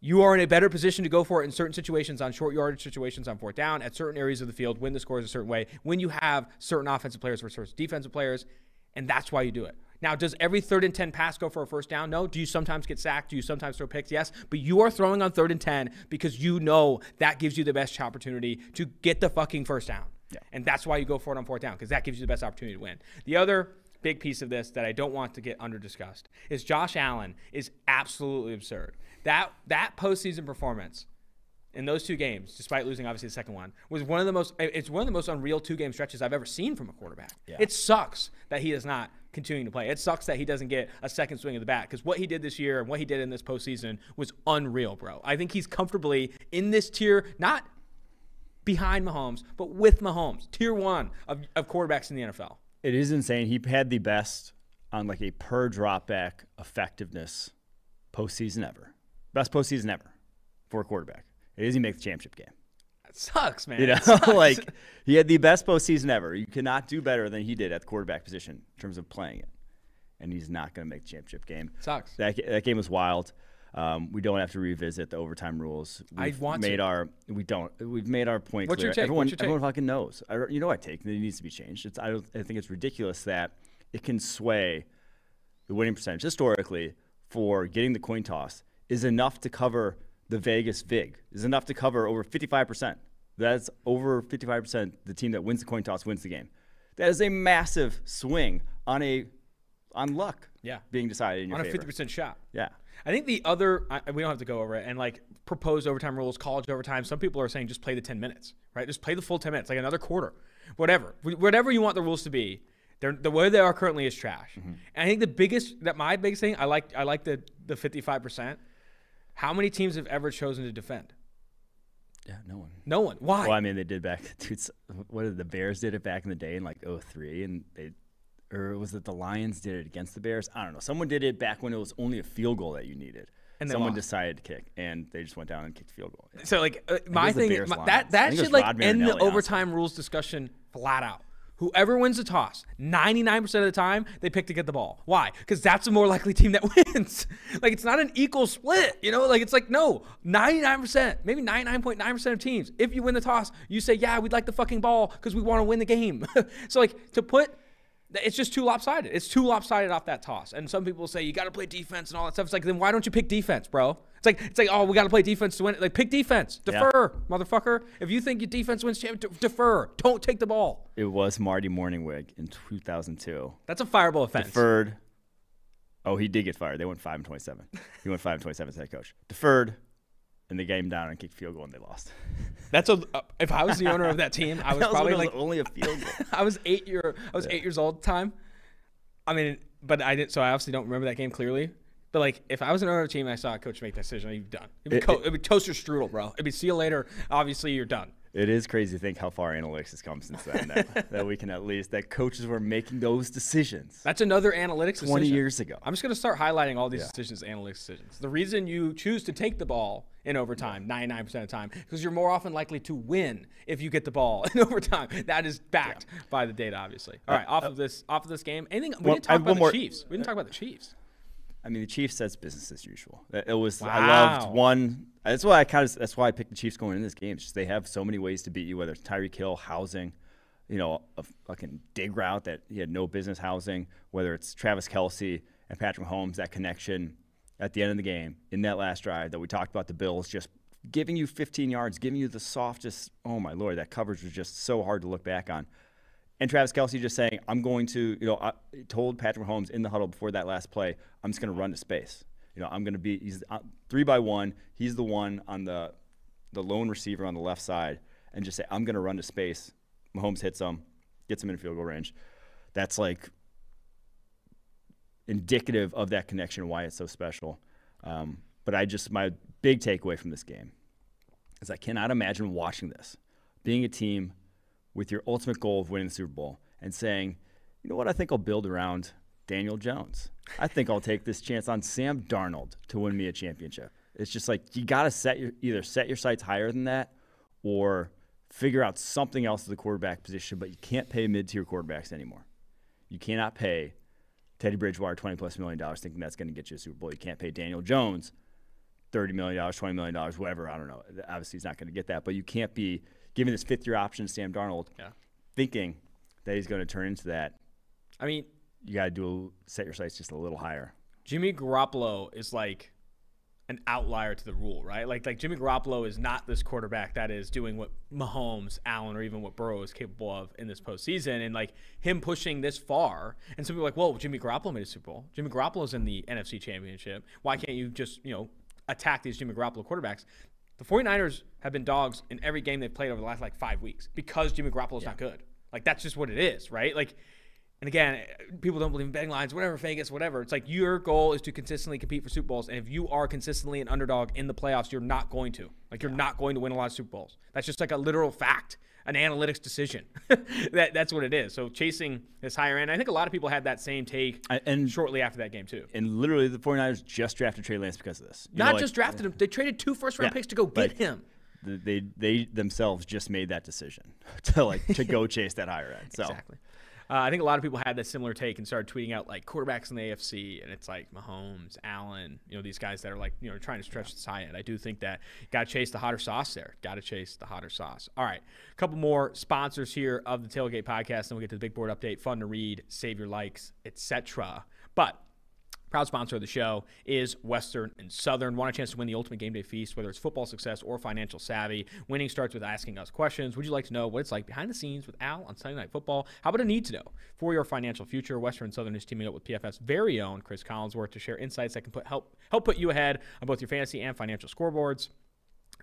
you are in a better position to go for it in certain situations on short yardage situations on fourth down at certain areas of the field when the score is a certain way when you have certain offensive players versus defensive players and that's why you do it now does every third and 10 pass go for a first down no do you sometimes get sacked do you sometimes throw picks yes but you are throwing on third and 10 because you know that gives you the best opportunity to get the fucking first down Yeah. and that's why you go for it on fourth down because that gives you the best opportunity to win the other big piece of this that I don't want to get under discussed is Josh Allen is absolutely absurd. That that postseason performance in those two games, despite losing obviously the second one, was one of the most it's one of the most unreal two game stretches I've ever seen from a quarterback. Yeah. It sucks that he is not continuing to play. It sucks that he doesn't get a second swing of the bat because what he did this year and what he did in this postseason was unreal, bro. I think he's comfortably in this tier, not behind Mahomes, but with Mahomes, tier one of, of quarterbacks in the NFL. It is insane. He had the best on like a per drop back effectiveness postseason ever. Best postseason ever for a quarterback. It is he makes the championship game. That sucks, man. You know, like he had the best postseason ever. You cannot do better than he did at the quarterback position in terms of playing it. And he's not going to make the championship game. sucks. That, that game was wild. Um, we don't have to revisit the overtime rules. I We've want made to. our we don't we've made our point What's clear. your take? Everyone What's your take? everyone fucking knows. I, you know I take that it needs to be changed. It's I, don't, I think it's ridiculous that it can sway the winning percentage historically for getting the coin toss is enough to cover the Vegas VIG. Is enough to cover over 55%. That's over 55% the team that wins the coin toss wins the game. That is a massive swing on a on luck Yeah. being decided in your on a fifty percent shot. Yeah. I think the other I, we don't have to go over it and like proposed overtime rules, college overtime. Some people are saying just play the ten minutes, right? Just play the full ten minutes, like another quarter, whatever, whatever you want the rules to be. They're, the way they are currently is trash. Mm-hmm. And I think the biggest that my biggest thing I like I like the the fifty five percent. How many teams have ever chosen to defend? Yeah, no one. No one. Why? Well, I mean, they did back. Dude, what did the Bears did it back in the day in like 03 and they, or was it the Lions did it against the Bears? I don't know. Someone did it back when it was only a field goal that you needed. And someone lost. decided to kick, and they just went down and kicked field goal. Yeah. So like uh, my thing, my, that that should like Rod end the overtime rules discussion flat out. Whoever wins the toss, 99% of the time, they pick to get the ball. Why? Because that's a more likely team that wins. like, it's not an equal split, you know? Like, it's like, no, 99%, maybe 99.9% of teams, if you win the toss, you say, yeah, we'd like the fucking ball because we want to win the game. so, like, to put It's just too lopsided. It's too lopsided off that toss. And some people say you got to play defense and all that stuff. It's like then why don't you pick defense, bro? It's like it's like oh we got to play defense to win. Like pick defense, defer, yeah. motherfucker. If you think your defense wins defer. Don't take the ball. It was Marty Mornhinweg in 2002. That's a fireable offense. Deferred. Oh, he did get fired. They went five and 27. he went five and 27 as head coach. Deferred and they game down and kicked field goal and they lost. That's a. Uh, if I was the owner of that team, I was probably like only a field goal. I was eight year. I was yeah. eight years old at the time. I mean, but I didn't. So I obviously don't remember that game clearly. But like, if I was an owner of a team and I saw a coach make that decision, I'd be done. It'd be, it, co- it, it'd be toaster strudel, bro. It'd be see you later. Obviously, you're done. It is crazy to think how far analytics has come since then. that, that, we can at least that coaches were making those decisions. That's another analytics. Twenty decision. years ago. I'm just going to start highlighting all these yeah. decisions, analytics decisions. The reason you choose to take the ball in overtime, 99% of the time, because you're more often likely to win if you get the ball in overtime. That is backed yeah. by the data, obviously. All uh, right, off uh, of this, off of this game. Anything? We well, didn't talk about the more, Chiefs. We didn't talk about the Chiefs. I mean, the Chiefs says business as usual. It was. Wow. I loved one. That's why I kind of. That's why I picked the Chiefs going in this game. It's just they have so many ways to beat you. Whether it's Tyreek Hill housing, you know, a fucking dig route that he had no business housing. Whether it's Travis Kelce and Patrick Mahomes, that connection at the end of the game in that last drive that we talked about. The Bills just giving you 15 yards, giving you the softest. Oh my lord, that coverage was just so hard to look back on. And Travis Kelce just saying, I'm going to, you know, I told Patrick Mahomes in the huddle before that last play, I'm just going to run to space. You know, I'm going to be, he's uh, three by one. He's the one on the, the lone receiver on the left side and just say, I'm going to run to space. Mahomes hits him, gets him in field goal range. That's like indicative of that connection, why it's so special. Um, but I just, my big takeaway from this game is I cannot imagine watching this, being a team with your ultimate goal of winning the Super Bowl and saying, you know what, I think I'll build around Daniel Jones. I think I'll take this chance on Sam Darnold to win me a championship. It's just like you got to set your either set your sights higher than that or figure out something else at the quarterback position, but you can't pay mid-tier quarterbacks anymore. You cannot pay Teddy Bridgewater 20 plus million dollars thinking that's going to get you a Super Bowl. You can't pay Daniel Jones 30 million dollars, 20 million dollars, whatever, I don't know. Obviously he's not going to get that, but you can't be giving this fifth year option to Sam Darnold, yeah. thinking that he's going to turn into that. I mean, you got to do set your sights just a little higher. Jimmy Garoppolo is like an outlier to the rule, right? Like like Jimmy Garoppolo is not this quarterback that is doing what Mahomes, Allen, or even what Burrow is capable of in this postseason, and like him pushing this far. And some people are like, "Well, Jimmy Garoppolo made a Super Bowl. Jimmy Garoppolo's in the NFC Championship. Why can't you just you know attack these Jimmy Garoppolo quarterbacks?" The 49ers have been dogs in every game they've played over the last like five weeks because Jimmy Garoppolo's yeah. not good. Like that's just what it is, right? Like, and again, people don't believe in betting lines, whatever, Vegas, whatever. It's like your goal is to consistently compete for Super Bowls, and if you are consistently an underdog in the playoffs, you're not going to. Like you're yeah. not going to win a lot of Super Bowls. That's just like a literal fact an analytics decision. that that's what it is. So chasing this higher end, I think a lot of people had that same take and shortly after that game too. And literally the 49ers just drafted Trey Lance because of this. You Not know, just like, drafted him, they traded two first round yeah, picks to go get him. They they themselves just made that decision to like to go chase that higher end. So exactly. Uh, I think a lot of people had that similar take and started tweeting out like quarterbacks in the AFC, and it's like Mahomes, Allen, you know, these guys that are like, you know, trying to stretch the high end. I do think that got to chase the hotter sauce there. Got to chase the hotter sauce. All right, a couple more sponsors here of the Tailgate Podcast, and we'll get to the big board update. Fun to read, save your likes, etc. But Proud sponsor of the show is Western and Southern. Want a chance to win the ultimate game day feast, whether it's football success or financial savvy? Winning starts with asking us questions. Would you like to know what it's like behind the scenes with Al on Sunday Night Football? How about a need to know for your financial future? Western and Southern is teaming up with PFF's very own Chris Collinsworth to share insights that can put help help put you ahead on both your fantasy and financial scoreboards.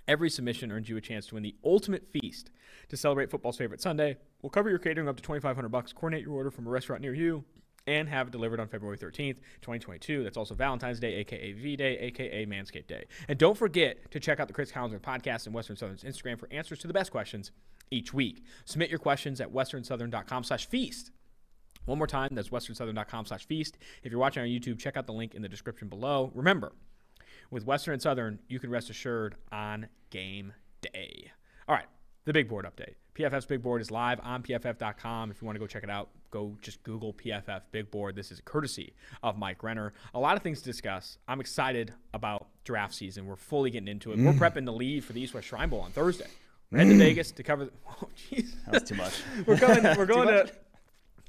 Every submission earns you a chance to win the ultimate feast to celebrate football's favorite Sunday. We'll cover your catering up to 2500 bucks. Coordinate your order from a restaurant near you and have it delivered on February 13th, 2022. That's also Valentine's Day, aka V Day, aka Manscaped Day. And don't forget to check out the Chris Collinsworth podcast and Western Southern's Instagram for answers to the best questions each week. Submit your questions at westernsouthern.com slash feast. One more time, that's westernsouthern.com slash feast. If you're watching on YouTube, check out the link in the description below. Remember, with Western and Southern, you can rest assured on game day. All right, the big board update. PFF's big board is live on pff.com. If you want to go check it out, go just Google PFF big board. This is courtesy of Mike Renner. A lot of things to discuss. I'm excited about draft season. We're fully getting into it. Mm. We're prepping to leave for the East West Shrine Bowl on Thursday. We're heading to mm. Vegas to cover. The, oh, jeez, that's too much. we're going. We're going to.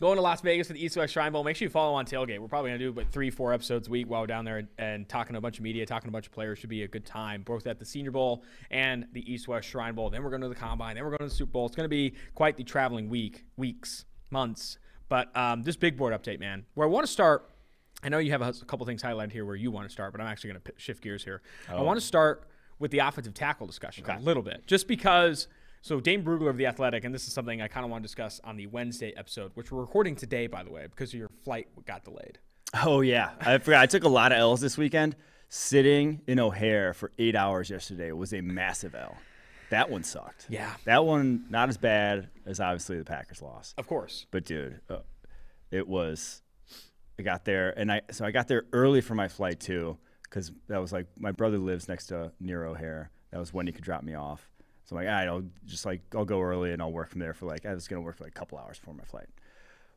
Going to Las Vegas for the East West Shrine Bowl. Make sure you follow on Tailgate. We're probably going to do about three, four episodes a week while we're down there and, and, talking to a bunch of media, talking to a bunch of players. Should be a good time, both at the Senior Bowl and the East West Shrine Bowl. Then we're going to the Combine. Then we're going to the Super Bowl. It's going to be quite the traveling week, weeks, months. But um, this big board update, man, where I want to start. I know you have a, couple things highlighted here where you want to start, but I'm actually going to shift gears here. Oh. I want to start with the offensive tackle discussion okay. a little bit, just because – so Dane Brugler of the Athletic, and this is something I kind of want to discuss on the Wednesday episode, which we're recording today, by the way, because your flight got delayed. Oh yeah, I forgot. I took a lot of L's this weekend. Sitting in O'Hare for eight hours yesterday was a massive L. That one sucked. Yeah. That one not as bad as obviously the Packers loss. Of course. But dude, uh, it was. I got there, and I so I got there early for my flight too, because that was like my brother lives next to near O'Hare. That was when he could drop me off. So I'm like, all right, I'll just like I'll go early and I'll work from there for like I was gonna work for like a couple hours before my flight.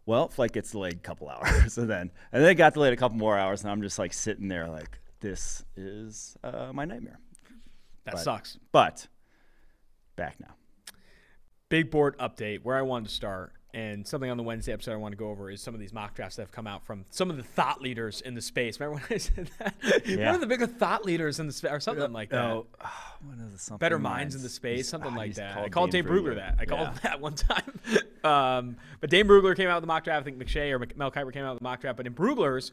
Well, flight gets delayed a couple hours, and then and then it got delayed a couple more hours, and I'm just like sitting there like this is uh, my nightmare. That but, sucks. But back now. Big board update. Where I wanted to start and something on the Wednesday episode I want to go over is some of these mock drafts that have come out from some of the thought leaders in the space. Remember when I said that? Yeah. One of the bigger thought leaders in the space, or something like that. Oh, Better minds, in the space, something like that. I called Dane Brugler, Brugler that. I called yeah. that one time. um, but Dane Brugler came out with the mock draft. I think McShay or Mel Kiper came out with the mock draft. But in Brugler's,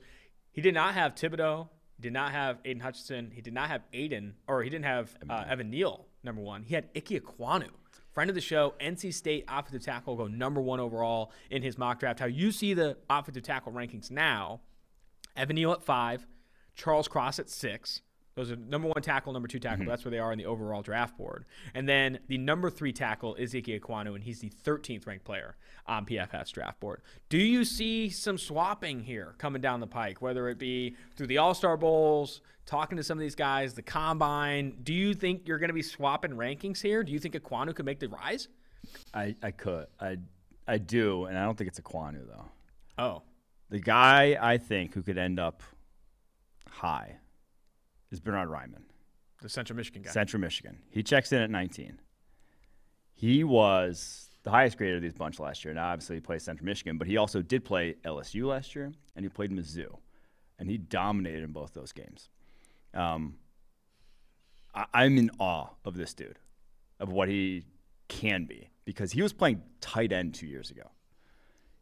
he did not have Thibodeaux. He did not have Aidan Hutchinson. He did not have Aiden, or he didn't have uh, Evan Neal, number one. He had Ike Ekwonu friend of the show, NC State offensive tackle, go number one overall in his mock draft. How you see the offensive tackle rankings now? Evan Neal at five, Charles Cross at six. Those are number one tackle, number two tackle. Mm-hmm. That's where they are in the overall draft board. And then the number three tackle is Ike Ekwonu, and he's the 13th ranked player on PFF's draft board. Do you see some swapping here coming down the pike, whether it be through the All Star Bowls, talking to some of these guys, the combine. Do you think you're going to be swapping rankings here? Do you think Ekwonu could make the rise? I, I could. I I do, and I don't think it's Ekwonu though. Oh. The guy I think who could end up high is Bernard Raimann. The Central Michigan guy. Central Michigan. He checks in at 19. He was the highest grade of these bunch last year. Now, obviously, he plays Central Michigan, but he also did play LSU last year, and he played Mizzou, and he dominated in both those games. Um, I, am in awe of this dude, of what he can be, because he was playing tight end two years ago.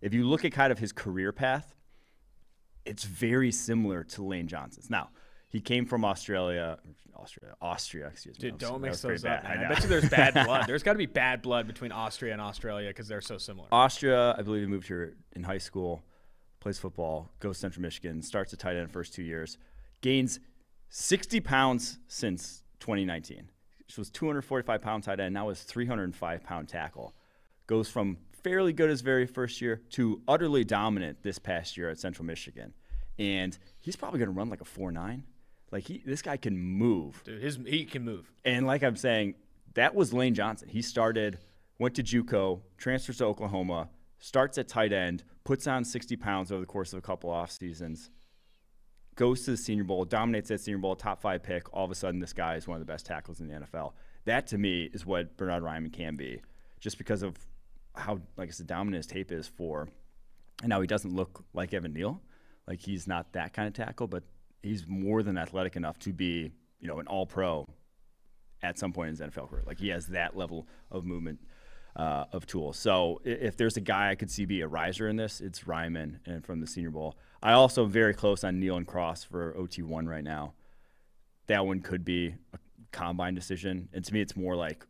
If you look at kind of his career path, it's very similar to Lane Johnson's. Now, he came from Australia, Austria, Austria, excuse me. Dude, don't mix those up. I, I, bet you there's bad blood. There's got to be bad blood between Austria and Australia because they're so similar. Austria, I believe he moved here in high school, plays football, goes to Central Michigan, starts at tight end first two years, gains 60 pounds since 2019. She was 245 pound tight end, now is 305 pound tackle. Goes from fairly good his very first year to utterly dominant this past year at Central Michigan. And he's probably going to run like a 4 9. Like, he, this guy can move. Dude, his, he can move. And like I'm saying, that was Lane Johnson. He started, went to Juco, transfers to Oklahoma, starts at tight end, puts on 60 pounds over the course of a couple off seasons, goes to the Senior Bowl, dominates that Senior Bowl, top five pick. All of a sudden, this guy is one of the best tackles in the NFL. That to me is what Bernard Raimann can be, just because of how, like I said, dominant his tape is for. And now he doesn't look like Evan Neal, like he's not that kind of tackle, but he's more than athletic enough to be, you know, an All Pro at some point in his NFL career. Like he has that level of movement. Uh, of tools. So if there's a guy I could see be a riser in this, it's Raimann and from the Senior Bowl. I also very close on Neal and Cross for OT1 right now. That one could be a combine decision. And to me, it's more like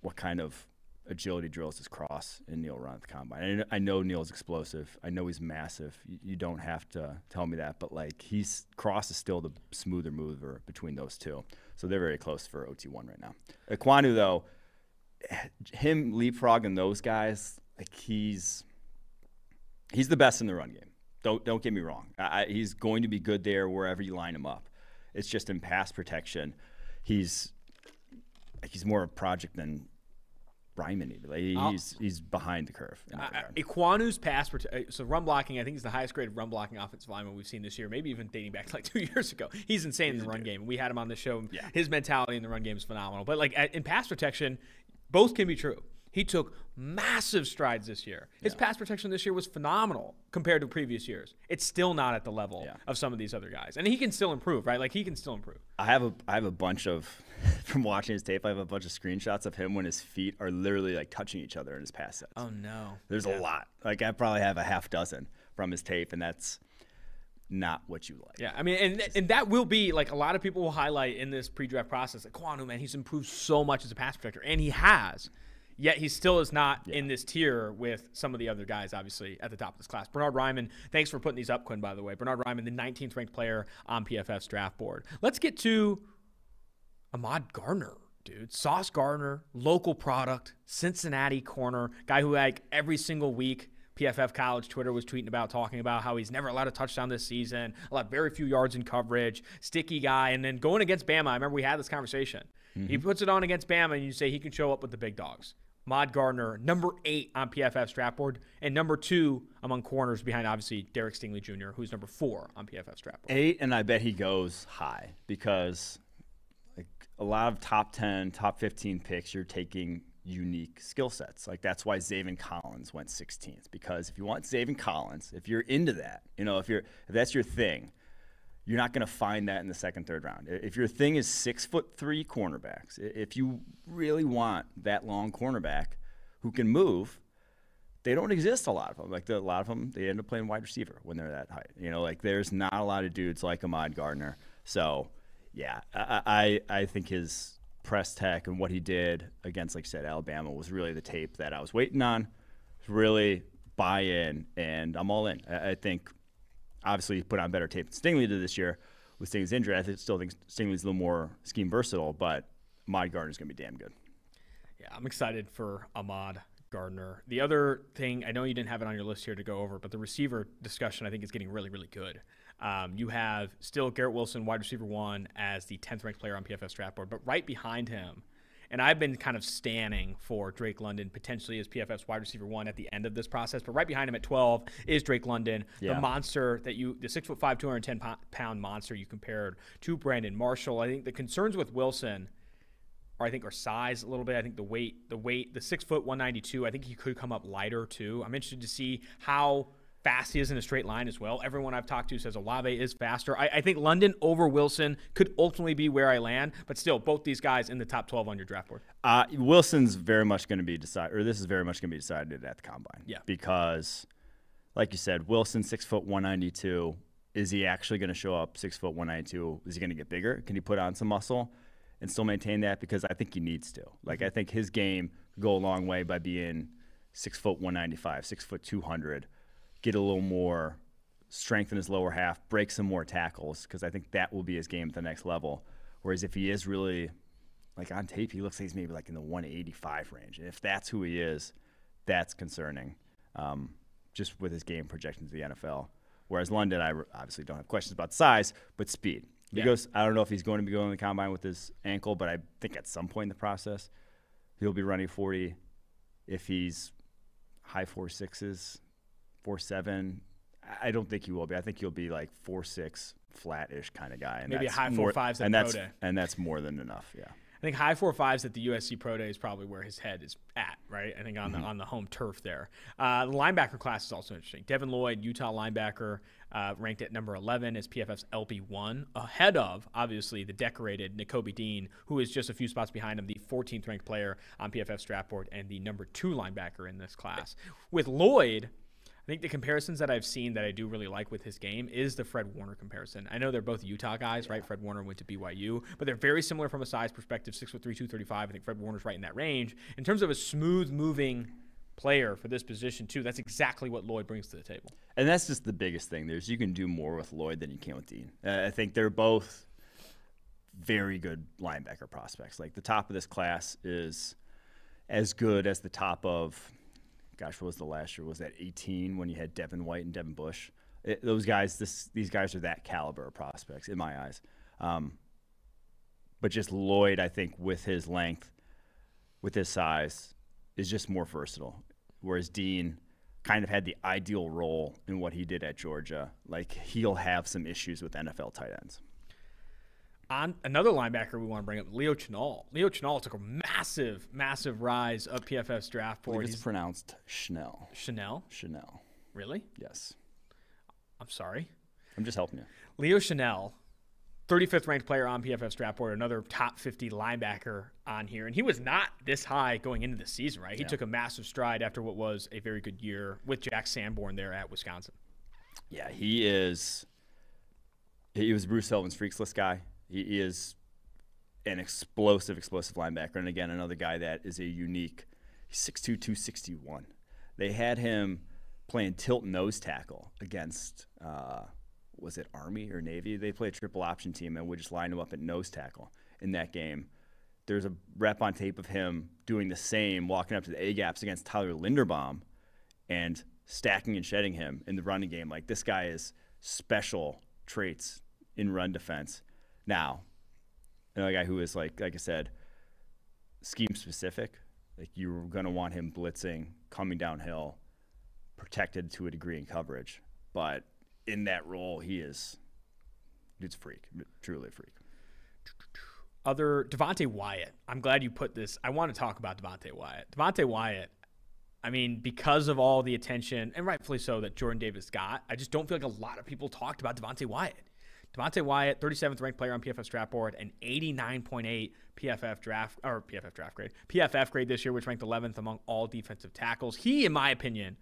what kind of agility drills does Cross and Neal run at the combine? I know Neal's explosive. I know he's massive. You, don't have to tell me that, but like he's Cross is still the smoother mover between those two. So they're very close for OT1 right now. Ekwonu though, him leapfrogging those guys, like he's he's the best in the run game. Don't don't get me wrong. I, he's going to be good there wherever you line him up. It's just in pass protection, he's he's more of a project than Even. Like he's he's behind the curve. Uh, pass protection. So run blocking, I think he's the highest graded run blocking offensive lineman we've seen this year. Maybe even dating back to like two years ago. He's insane he's in the run dude. game. We had him on the show. Yeah. His mentality in the run game is phenomenal. But like in pass protection, both can be true He took massive strides this year. His yeah. pass protection this year was phenomenal compared to previous years. It's still not at the level yeah. of some of these other guys, and he can still improve, right? Like he can still improve. I have a I have a bunch of from watching his tape. I have a bunch of screenshots of him when his feet are literally like touching each other in his pass sets. Oh no! There's yeah. a lot. Like I probably have a half dozen from his tape, and that's not what you like. Yeah, I mean, and and that will be like a lot of people will highlight in this pre-draft process. Like Kwanu, man, he's improved so much as a pass protector, and he has. Yet he still is not yeah. in this tier with some of the other guys, obviously, at the top of this class. Bernard Raimann, thanks for putting these up, Quinn, by the way. Bernard Raimann, the 19th ranked player on PFF's draft board. Let's get to Ahmad Gardner, dude. Sauce Gardner, local product, Cincinnati corner, guy who, like, every single week, PFF College Twitter was tweeting about, talking about how he's never allowed a touchdown this season, allowed very few yards in coverage, sticky guy. And then going against Bama, I remember we had this conversation. Mm-hmm. He puts it on against Bama, and you say he can show up with the big dogs. Mod Gardner, number eight on PFF's draft board, and number two among corners behind obviously Derek Stingley Jr., who's number four on PFF's draft board. Eight, and I bet he goes high because a lot of top 10, top 15 picks, you're taking unique skill sets. Like that's why Zaven Collins went 16th because if you want Zaven Collins, if you're into that, you know, if you're if that's your thing, you're not going to find that in the second, third round. If your thing is six foot three cornerbacks, if you really want that long cornerback who can move, they don't exist a lot of them. Like the, a lot of them, they end up playing wide receiver when they're that height. You know, like there's not a lot of dudes like Ahmad Gardner. So, yeah, I I, I think his press tech and what he did against, like I said, Alabama was really the tape that I was waiting on. Really buy in, and I'm all in. I, I think obviously put on better tape than Stingley did this year with Stingley's injury. I still think Stingley's a little more scheme versatile, but Ahmad Gardner's going to be damn good. Yeah, I'm excited for Ahmad Gardner. The other thing, I know you didn't have it on your list here to go over, but the receiver discussion I think is getting really, really good. Um, you have still Garrett Wilson, wide receiver one, as the 10th ranked player on PFF draft board, but right behind him – and I've been kind of standing for Drake London potentially as PFF's wide receiver one at the end of this process. But right behind him at 12 is Drake London, yeah. the monster that you, the six foot five, 210 pound monster you compared to Brandon Marshall. I think the concerns with Wilson are I think are size a little bit. I think the weight, the weight, the six foot 192. I think he could come up lighter too. I'm interested to see how fast he is in a straight line as well. Everyone I've talked to says Olave is faster. I, I, think London over Wilson could ultimately be where I land, but still, both these guys in the top 12 on your draft board. Uh, Wilson's very much going to be decided, or this is very much going to be decided at the combine. Yeah. Because, like you said, Wilson, six foot 192. Is he actually going to show up six foot 192? Is he going to get bigger? Can he put on some muscle and still maintain that? Because I think he needs to. Like, I think his game could go a long way by being six foot 195, six foot 200 get a little more strength in his lower half, break some more tackles, because I think that will be his game at the next level. Whereas if he is really like on tape, he looks like he's maybe like in the 185 range. And if that's who he is, that's concerning. Um, just with his game projections to the NFL. Whereas London, I obviously don't have questions about size, but speed. He yeah. goes. I don't know if he's going to be going to the combine with his ankle, but I think at some point in the process, he'll be running 40. If he's high four sixes, four seven. I don't think he will be. I think he'll be like four six, flat-ish kind of guy. And Maybe a high four fives and that's, And that's more than enough. Yeah. I think high four fives at the USC Pro Day is probably where his head is at, right? I think on mm-hmm. the on the home turf there. Uh, the linebacker class is also interesting. Devin Lloyd, Utah linebacker, uh, ranked at number 11 as PFF's LB1, ahead of obviously the decorated Nakobe Dean, who is just a few spots behind him, the 14th ranked player on PFF's draft board and the number two linebacker in this class. With Lloyd I think the comparisons that I've seen that I do really like with his game is the Fred Warner comparison. I know they're both Utah guys, yeah. right? Fred Warner went to BYU, but they're very similar from a size perspective. Six foot three, two thirty five. I think Fred Warner's right in that range. In terms of a smooth moving player for this position too, that's exactly what Lloyd brings to the table. And that's just the biggest thing. There's you can do more with Lloyd than you can with Dean. Uh, I think they're both very good linebacker prospects. Like the top of this class is as good as the top of gosh, what was the last year? Was that 18 when you had Devin White and Devin Bush? It, those guys, this, these guys are that caliber of prospects in my eyes. Um, but just Lloyd, I think, with his length, with his size, is just more versatile. Whereas Dean kind of had the ideal role in what he did at Georgia. Like he'll have some issues with NFL tight ends. On another linebacker we want to bring up, Leo Chenal. Leo Chenal took a massive, massive rise up PFF's draft board. it's He's pronounced Chanel. Chanel, Chanel. really? Yes. I'm sorry. I'm just helping you. Leo Chanel, 35th ranked player on PFF's draft board, another top 50 linebacker on here. And he was not this high going into the season, right? He took a massive stride after what was a very good year with Jack Sanborn there at Wisconsin. Yeah, he is. He was Bruce Sullivan's freaks list guy. He is an explosive, explosive linebacker. And again, another guy that is a unique. He's 6'2", 261. They had him playing tilt nose tackle against, uh, was it Army or Navy? They played a triple option team and we just lined him up at nose tackle in that game. There's a rep on tape of him doing the same, walking up to the A gaps against Tyler Linderbaum and stacking and shedding him in the running game. Like this guy is special traits in run defense. Now, another guy who is like, like I said, scheme specific. Like you're gonna want him blitzing, coming downhill, protected to a degree in coverage. But in that role, he is, it's freak, truly a freak. Other Devonte Wyatt. I'm glad you put this. I want to talk about Devonte Wyatt. Devonte Wyatt. I mean, because of all the attention, and rightfully so, that Jordan Davis got, I just don't feel like a lot of people talked about Devonte Wyatt. Devonte Wyatt, 37th ranked player on PFF draft board, and 89.8 PFF draft or PFF draft grade, PFF grade this year, which ranked 11th among all defensive tackles. He, in my opinion,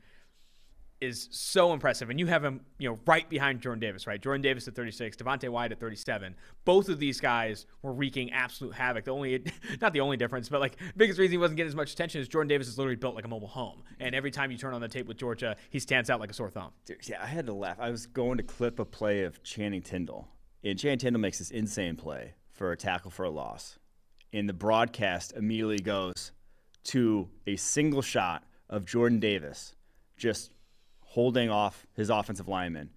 is so impressive. And you have him, you know, right behind Jordan Davis, right? Jordan Davis at 36, Devonte Wyatt at 37. Both of these guys were wreaking absolute havoc. The only, not the only difference, but like biggest reason he wasn't getting as much attention is Jordan Davis is literally built like a mobile home. And every time you turn on the tape with Georgia, he stands out like a sore thumb. Dude, yeah, I had to laugh. I was going to clip a play of Channing Tindall, and Channing Tindall makes this insane play for a tackle for a loss. And the broadcast immediately goes to a single shot of Jordan Davis just holding off his offensive lineman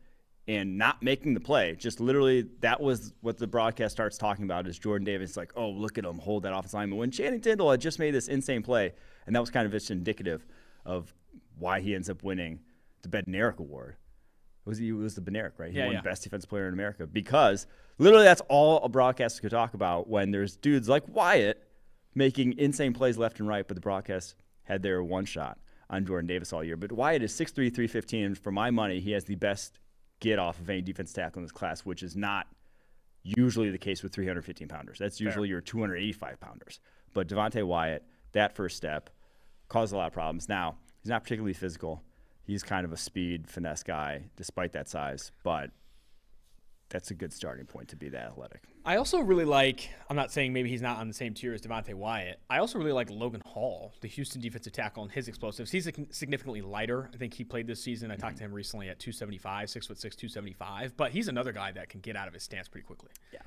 and not making the play. Just literally, that was what the broadcast starts talking about is Jordan Davis like, oh, look at him hold that offensive lineman. When Channing Tindall had just made this insane play, and that was kind of just indicative of why he ends up winning the Bednarik Award. It was, he was the Bednarik, right? He Yeah, won yeah. Best Defensive Player in America because literally that's all a broadcaster could talk about when there's dudes like Wyatt making insane plays left and right, but the broadcast had their one shot on Jordan Davis all year. But Wyatt is 6'3", 315, and for my money, he has the best get off of any defense tackle in this class, which is not usually the case with 315 pounders. That's usually your 285 pounders. But Devonte Wyatt, that first step, caused a lot of problems. Now, he's not particularly physical. He's kind of a speed, finesse guy, despite that size, but that's a good starting point to be that athletic. I also really like, I'm not saying maybe he's not on the same tier as Devonte Wyatt. I also really like Logan Hall, the Houston defensive tackle, and his explosives. He's sig- significantly lighter. I think he played this season. I talked to him recently at 275, 6 foot 6, 275. But he's another guy that can get out of his stance pretty quickly. Yeah.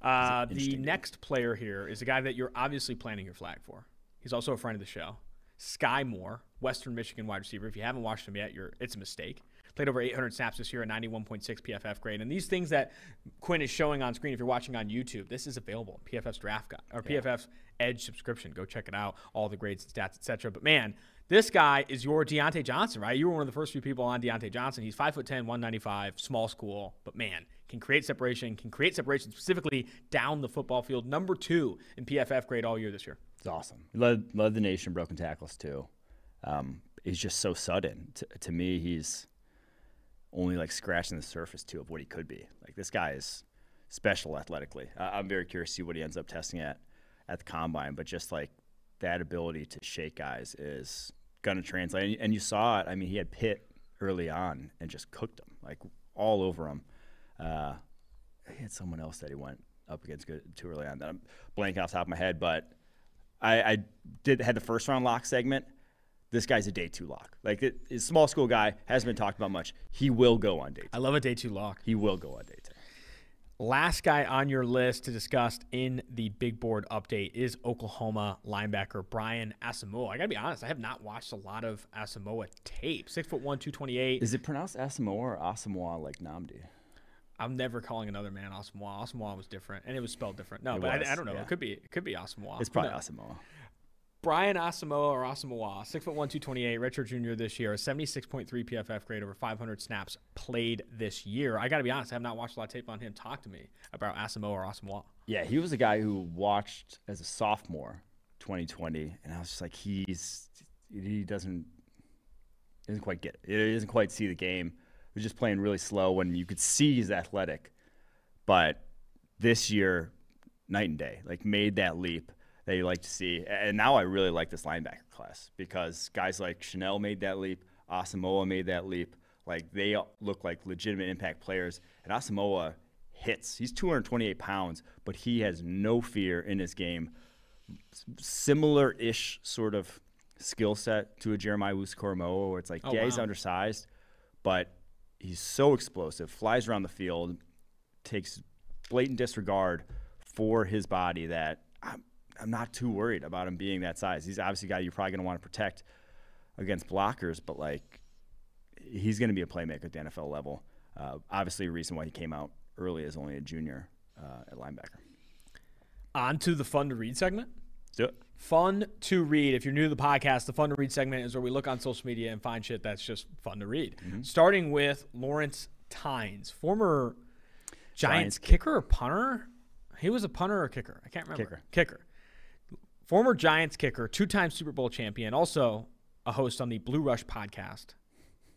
Uh, the next player here is a guy that you're obviously planting your flag for. He's also a friend of the show. Skyy Moore, Western Michigan wide receiver. If you haven't watched him yet, you're it's a mistake. Played over 800 snaps this year, a 91.6 PFF grade. And these things that Quinn is showing on screen, if you're watching on YouTube, this is available. PFF's draft guide or PFF's Edge subscription. Go check it out. All the grades, and stats, etc. But man, this guy is your Diontae Johnson, right? You were one of the first few people on Diontae Johnson. He's 5'10, 195, small school, but man, can create separation, can create separation specifically down the football field. Number two in PFF grade all year this year. It's awesome. He led, led the nation broken tackles, too. Um, he's just so sudden. To, to me, he's only like scratching the surface, too, of what he could be. Like, this guy is special athletically. Uh, I'm very curious to see what he ends up testing at at the combine, but just like that ability to shake guys is going to translate. And, and you saw it. I mean, he had Pitt early on and just cooked him, like all over him. Uh, he had someone else that he went up against good, too early on that I'm blanking off the top of my head, but I, I did had the first round lock segment. This guy's a day two lock. Like it, he's small school guy, hasn't been talked about much. He will go on day two. I love a day two lock. He will go on day two. Last guy on your list to discuss in the big board update is Oklahoma linebacker Brian Asamoah. I gotta be honest, I have not watched a lot of Asamoah tape. Six foot one, two twenty eight. Is it pronounced Asamoah or Asamoah like Nnamdi? I'm never calling another man Asamoah. Asamoah was different, and it was spelled different. No, It but I, I don't know. yeah. it could be. It could be Asamoah. It's probably knows? Asamoah. Brian Asamoah or Asamoah, six foot one, two twenty eight, redshirt junior this year, a seventy six point three PFF grade over five hundred snaps played this year. I got to be honest, I have not watched a lot of tape on him. Talk to me about Asamoah or Asamoah. Yeah, he was a guy who watched as a sophomore, 2020, and I was just like, he's he doesn't doesn't quite get it. He doesn't quite see the game. He was just playing really slow when you could see he's athletic, but this year, night and day, like made that leap that you like to see. And now I really like this linebacker class because guys like Chenal made that leap, Asamoah made that leap. Like they look like legitimate impact players, and Asamoah hits. He's 228 pounds, but he has no fear in his game. Similar-ish sort of skill set to a Jeremiah Owusu-Koramoah, where it's like, Oh, yeah, he's undersized, but he's so explosive, flies around the field, takes blatant disregard for his body that I'm, I'm not too worried about him being that size. He's obviously a guy you're probably going to want to protect against blockers, but like he's going to be a playmaker at the NFL level. Uh, obviously, a reason why he came out early as only a junior uh, at linebacker. On to the fun to read segment. Let's do it. Fun to read. If you're new to the podcast, the fun to read segment is where we look on social media and find shit that's just fun to read. Starting with Lawrence Tynes, former Giants, Giants kicker or punter. He was a punter or kicker. I can't remember. Kicker. Former Giants kicker, two-time Super Bowl champion, also a host on the Blue Rush podcast.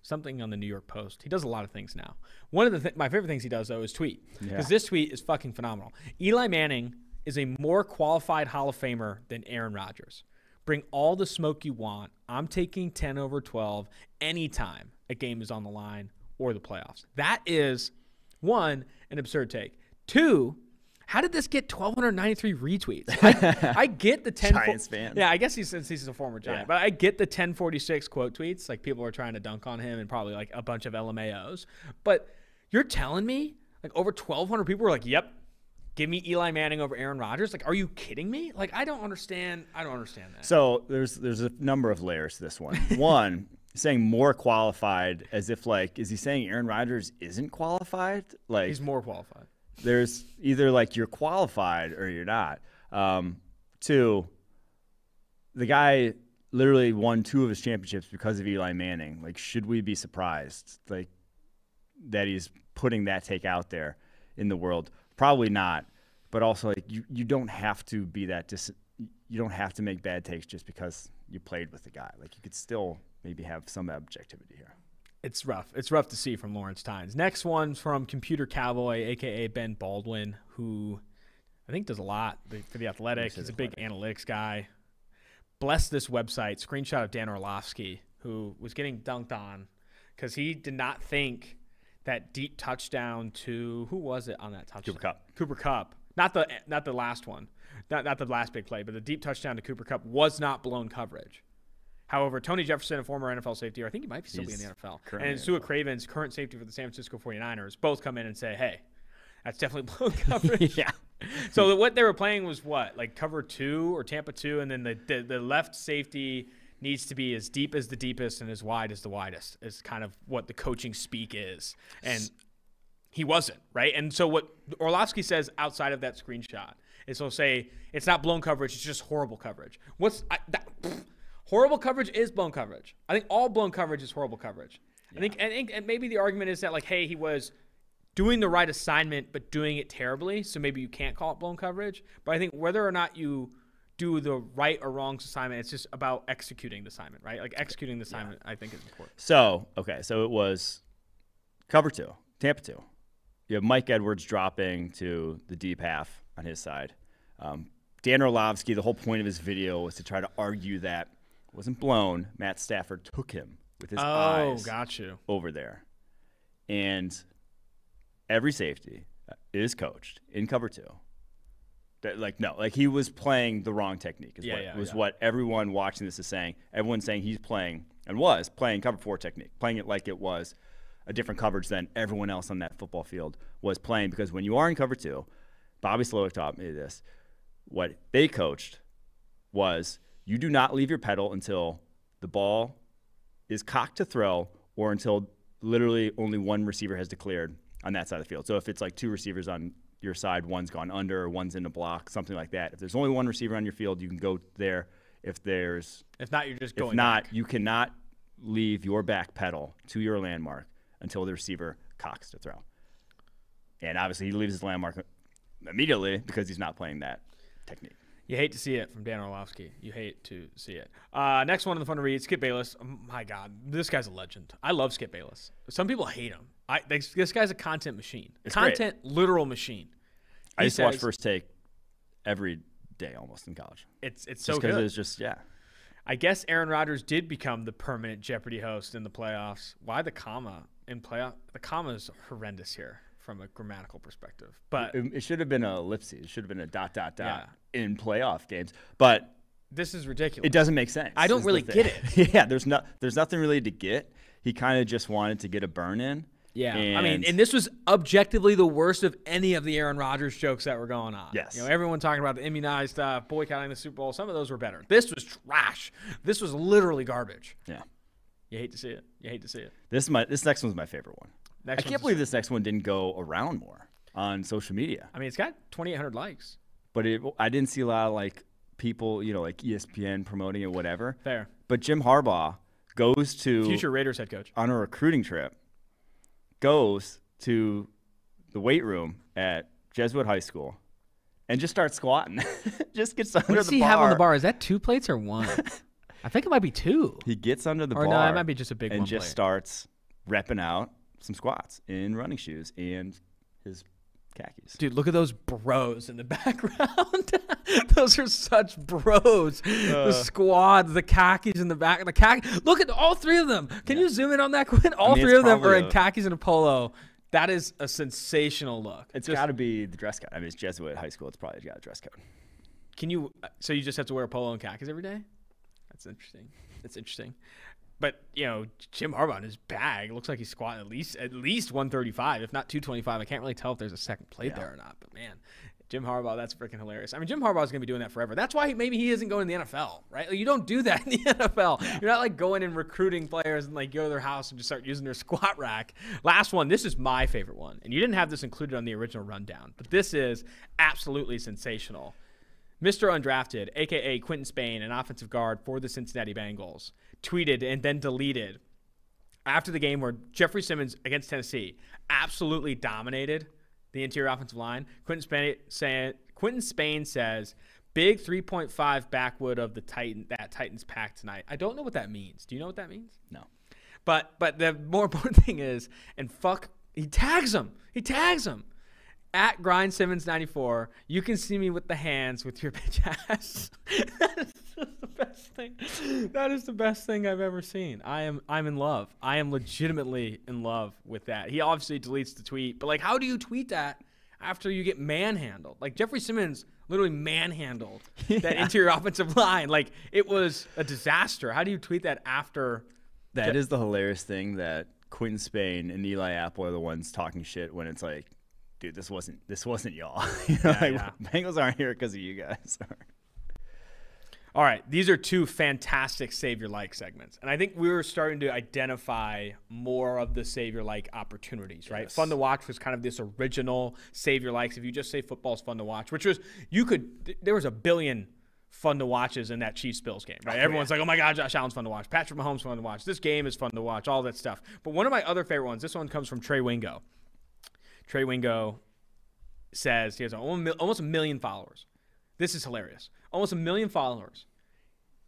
Something on the New York Post. He does a lot of things now. One of the th- my favorite things he does though is tweet because Yeah. this tweet is fucking phenomenal. Eli Manning is a more qualified Hall of Famer than Aaron Rodgers. Bring all the smoke you want. I'm taking 10 over 12 anytime a game is on the line or the playoffs. That is one, an absurd take. Two, how did this get 1,293 retweets? I, I get the 10. Giants fan. Yeah, I guess he's since he's a former Giant, Yeah. but I get the 1046 quote tweets. Like people are trying to dunk on him and probably like a bunch of LMAOs. But you're telling me like over 1,200 people were like, "Yep, give me Eli Manning over Aaron Rodgers." Like, are you kidding me? Like, I don't understand. I don't understand that. So there's there's a number of layers to this one. One, saying more qualified as if like is he saying Aaron Rodgers isn't qualified? Like He's more qualified. There's either like you're qualified or you're not. Um, two, the guy literally won two of his championships because of Eli Manning. Like, should we be surprised? Like that he's putting that take out there in the world? Probably not. But also, like you, you don't have to be that dis. You don't have to make bad takes just because you played with the guy. Like you could still maybe have some objectivity here. It's rough. It's rough to see from Lawrence Tynes. Next one's from Computer Cowboy, aka Ben Baldwin, who I think does a lot for the Athletic. He's a big analytics guy. Bless this website. Screenshot of Dan Orlovsky, who was getting dunked on because he did not think that deep touchdown to who was it on that touchdown? Cooper Kupp. Cooper Kupp. Not the not the last one. Not not the last big play, but the deep touchdown to Cooper Kupp was not blown coverage. However, Tony Jefferson, a former NFL safety, or I think he might be still be in the NFL, and Sua Cravens, current safety for the San Francisco 49ers, both come in and say, hey, that's definitely blown coverage. yeah. So what they were playing was what, like cover two or Tampa two, and then the, the the left safety needs to be as deep as the deepest and as wide as the widest. Is kind of what the coaching speak is, and he wasn't right. And so what Orlovsky says outside of that screenshot is he'll say it's not blown coverage; it's just horrible coverage. What's I, that, pfft, horrible coverage is blown coverage. I think all blown coverage is horrible coverage. I think I think and maybe the argument is that like, hey, he was doing the right assignment but doing it terribly, so maybe you can't call it blown coverage. But I think whether or not you do the right or wrong assignment, it's just about executing the assignment, right? Like executing the assignment, I think is important. So, okay, so it was cover two, Tampa two. You have Mike Edwards dropping to the deep half on his side. Um, Dan Orlovsky, the whole point of his video was to try to argue that wasn't blown. Matt Stafford took him with his Oh, eyes got you. over there. And every safety uh, is coached in cover two. That, like no, like he was playing the wrong technique. Is Yeah, what yeah, was yeah. what everyone watching this is saying. Everyone's saying he's playing and was playing cover four technique, playing it like it was a different coverage than everyone else on that football field was playing. Because when you are in cover two, Bobby Slowik taught me this. What they coached was you do not leave your pedal until the ball is cocked to throw or until literally only one receiver has declared on that side of the field. So if it's like two receivers on your side, one's gone under one's in a block, something like that. If there's only one receiver on your field, you can go there If there's If not, you're just going. if not, back. you cannot leave your back pedal to your landmark until the receiver cocks to throw. And obviously, he leaves his landmark immediately because he's not playing that technique. You hate to see it from Dan Orlovsky. You hate to see it. Uh, next one on the fun to read, Skip Bayless. Oh my God, this guy's a legend. I love Skip Bayless. Some people hate him. I this, this guy's a content machine. It's great. content literal machine. I He used to watch First Take every day almost in college. It's it's so Just because good. it's just yeah. I guess Aaron Rodgers did become the permanent Jeopardy host in the playoffs. Why the comma in playoff? The comma is horrendous here from a grammatical perspective. But It, it should have been a ellipsis. It should have been a dot dot dot in playoff games. But this is ridiculous. it doesn't make sense. I don't really get it. yeah, there's not there's nothing really to get. He kind of just wanted to get a burn in. Yeah, I mean, And- and this was objectively the worst of any of the Aaron Rodgers jokes that were going on. Yes. you know, everyone talking about the immunized stuff, boycotting the Super Bowl. Some of those were better. This was trash. This was literally garbage. Yeah. You hate to see it. You hate to see it. This is my this next one's my favorite one. Next I can't believe this next one didn't go around more on social media. I mean, it's got 2,800 likes. But it, I didn't see a lot of like people, you know, like ESPN promoting it, whatever. Fair. But Jim Harbaugh goes to Future Raiders head coach. on a recruiting trip, goes to the weight room at Jesuit High School, and just starts squatting. just gets under What does the he bar. have on the bar? Is that two plates or one? I think it might be two. He gets under the Or no, bar. it might be just a big and one just plate. starts repping out some squats in running shoes and his khakis. Dude, look at those bros in the background. those are such bros. Uh. the squad, the khakis in the back. The khaki. Look at all three of them. Can you zoom in on that, Quinn? All mean, three of them are in khakis and a polo. That is a sensational look. It's got to be the dress code. I mean, it's Jesuit High School. It's probably got a dress code. Can you? So you just have to wear a polo and khakis every day? That's interesting. That's interesting. But you know, Jim Harbaugh in his bag looks like he's squatting at least at least 135, if not 225. I can't really tell if there's a second plate there or not. But man, Jim Harbaugh, that's freaking hilarious. I mean, Jim Harbaugh is going to be doing that forever. That's why he, maybe he isn't going to the NFL, right? Like, you don't do that in the NFL. You're not like going and recruiting players and like go to their house and just start using their squat rack. Last one. This is my favorite one, and you didn't have this included on the original rundown, but this is absolutely sensational. Mr. Undrafted, aka Quinton Spain, an offensive guard for the Cincinnati Bengals, tweeted and then deleted after the game where Jeffery Simmons against Tennessee absolutely dominated the interior offensive line. Quinton Spain, say, Quinton Spain says, "Big 3.5 backwood of the Titan that Titans pack tonight." I don't know what that means. Do you know what that means? No. But but the more important thing is, and fuck, he tags him. He tags him. At Grind Simmons 94, you can see me with the hands with your bitch ass. that is the best thing. That is the best thing I've ever seen. I am I'm in love. I am legitimately in love with that. He obviously deletes the tweet, but like, how do you tweet that after you get manhandled? Like Jeffery Simmons literally manhandled that interior offensive line. Like it was a disaster. How do you tweet that after? that That is the hilarious thing that Quinton Spain and Eli Apple are the ones talking shit when it's like, dude, this wasn't this wasn't y'all. you know, like, yeah. Bengals aren't here because of you guys. All right, these are two fantastic savior like segments. And I think we were starting to identify more of the savior like opportunities, right? Yes. Fun to watch was kind of this original savior likes. If you just say football's fun to watch, which was, you could, th- there was a billion fun to watches in that Chiefs Bills game, right? Oh, Everyone's like, oh my God, Josh Allen's fun to watch. Patrick Mahomes fun to watch. This game is fun to watch, all that stuff. But one of my other favorite ones, this one comes from Trey Wingo. Trey Wingo says he has almost a million followers. This is hilarious. Almost a million followers.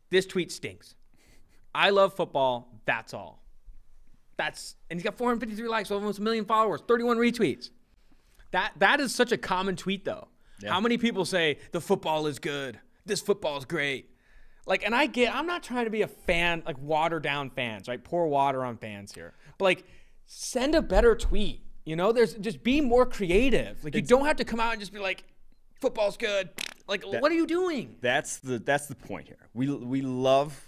This tweet stinks. I love football. That's all. That's and he's got 453 likes, almost a million followers, 31 retweets. That that is such a common tweet though. How many people say the football is good? This football is great. Like, and I get, I'm not trying to be a fan, like water down fans, right? Pour water on fans here. But like, send a better tweet. You know, there's just be more creative. Like, you don't have to come out and just be like, football's good. Like, what are you doing? That's the that's the point here. We we love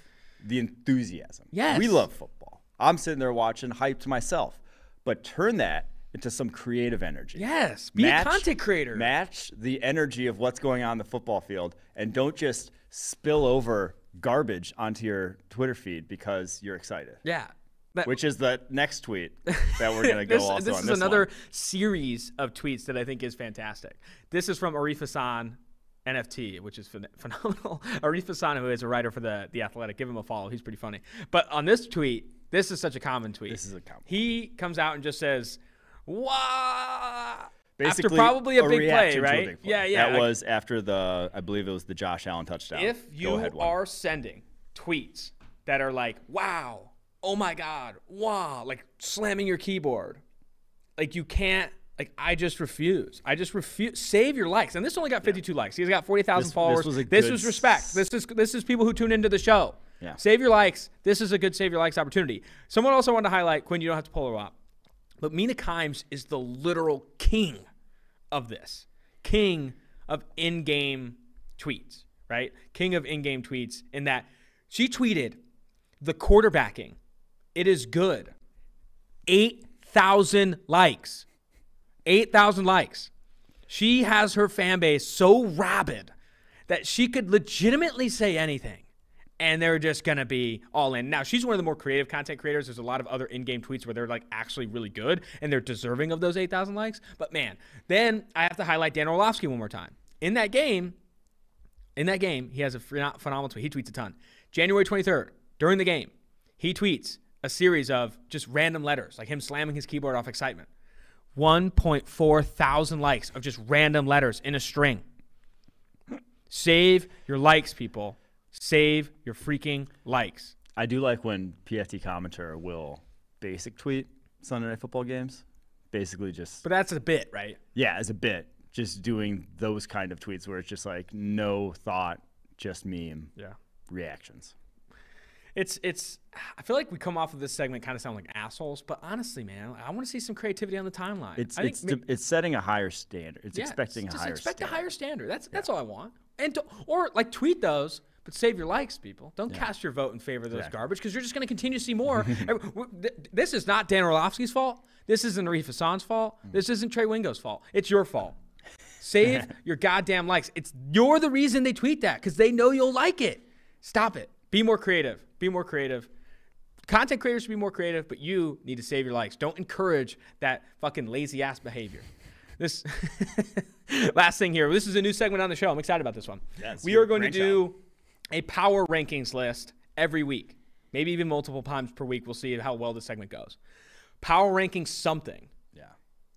the enthusiasm. Yes. We love football. I'm sitting there watching, hyped myself. But turn that into some creative energy. Yes, be a content creator. Match the energy of what's going on in the football field and don't just spill over garbage onto your Twitter feed because you're excited. Yeah. That- Which is the next tweet that we're gonna go this, also this on is this another one. series of tweets that I think is fantastic. This is from Arif Hassan, NFT, which is phen- phenomenal. Arif Hassan, who is a writer for the the Athletic, give him a follow. He's pretty funny. But on this tweet, this is such a common tweet. This is a common. He comes out and just says, "Wow." After Basically, probably a, big play, a right? big play. Yeah, yeah. That like, was after the, I believe it was the Josh Allen touchdown. if you ahead are sending tweets that are like, "Wow," "Oh my God," "Wow," like slamming your keyboard, like you can't. Like I just refuse. I just refuse. Save your likes. And this only got 52 likes. He's got 40,000 This- this followers. was this was respect. This is this is people who tune into the show. Yeah. Save your likes. This is a good save your likes opportunity. Someone also wanted to highlight Quinn. You don't have to pull her up, but Mina Kimes is the literal king of this. King of in-game tweets, right? King of in-game tweets in that she tweeted the quarterbacking. It is good. 8,000 likes. 8,000 likes. She has her fan base so rabid that she could legitimately say anything and they're just going to be all in. Now, she's one of the more creative content creators. There's a lot of other in game tweets where they're like actually really good and they're deserving of those 8,000 likes. But man, then I have to highlight Dan Orlovsky one more time. In that game, in that game, he has a phenomenal tweet. He tweets a ton. January 23rd, during the game, he tweets a series of just random letters, like him slamming his keyboard off excitement. 1.4 thousand likes of just random letters in a string. Save your likes, people. Save your freaking likes. I do like when PFT commenter will basic tweet Sunday Night Football games. Basically, just But that's a bit, right? yeah, as a bit, just doing those kind of tweets where it's just like no thought, just meme Yeah. reactions. It's it's. I feel like we come off of this segment kind of sound like assholes, but honestly, man, I want to see some creativity on the timeline. It's I think it's it's setting a higher standard. It's Yeah, expecting just a higher expect standard. a higher standard. That's that's all I want. And to, or like tweet those, but save your likes, people. Don't cast your vote in favor of those Exactly. garbage because you're just going to continue to see more. Every- w- th- this is not Dan Orlovsky's fault. This isn't Arif Hassan's fault. Mm. This isn't Trey Wingo's fault. It's your fault. Save your goddamn likes. It's you're the reason they tweet that because they know you'll like it. Stop it. Be more creative. Be more creative. Content creators should be more creative, but you need to save your likes. Don't encourage that fucking lazy ass behavior. This last thing here. This is a new segment on the show. I'm excited about this one. Yeah, we are going to do a power rankings list every week, maybe even multiple times per week. We'll see how well this segment goes. Power ranking something. Yeah.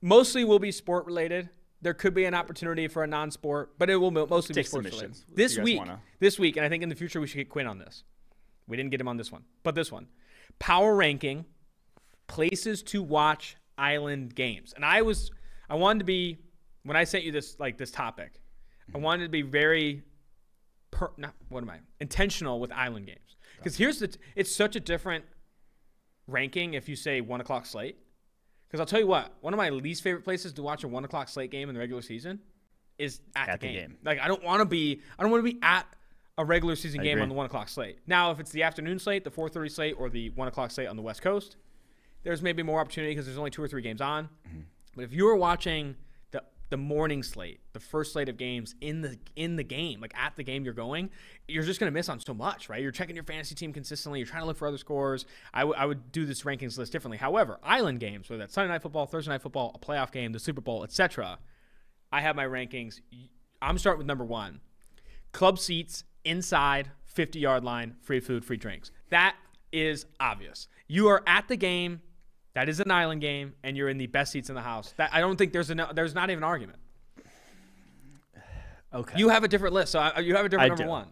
Mostly will be sport related. There could be an opportunity for a non-sport, but it will mo- mostly be sports related. This week, wanna- this week, and I think in the future we should get Quinn on this. We didn't get him on this one, but this one, power ranking places to watch island games. And I was, I wanted to be when I sent you this like this topic, I mm-hmm. wanted to be very, per, not what am I intentional with island games because here's the, t- it's such a different ranking if you say one o'clock slate. Because I'll tell you what, one of my least favorite places to watch a one o'clock slate game in the regular season is at, At the, the game. game. Like I don't want to be, I don't want to be at a regular season I game agree. on the one o'clock slate. Now, if it's the afternoon slate, the 4:30 slate, or the one o'clock slate on the West Coast, there's maybe more opportunity because there's only two or three games on. Mm-hmm. But if you are watching the the morning slate, the first slate of games in the in the game, like at the game you're going, you're just gonna miss on so much, right? You're checking your fantasy team consistently. You're trying to look for other scores. I, w- I would do this rankings list differently. However, island games, whether that's Sunday night football, Thursday night football, a playoff game, the Super Bowl, etc. I have my rankings. I'm starting with number one. Club seats inside 50 yard line, free food, free drinks. That is obvious. You are at the game. That is an island game, and you're in the best seats in the house. That I don't think there's a there's not even an argument. Okay. You have a different list, so I, you have a different I number do. one.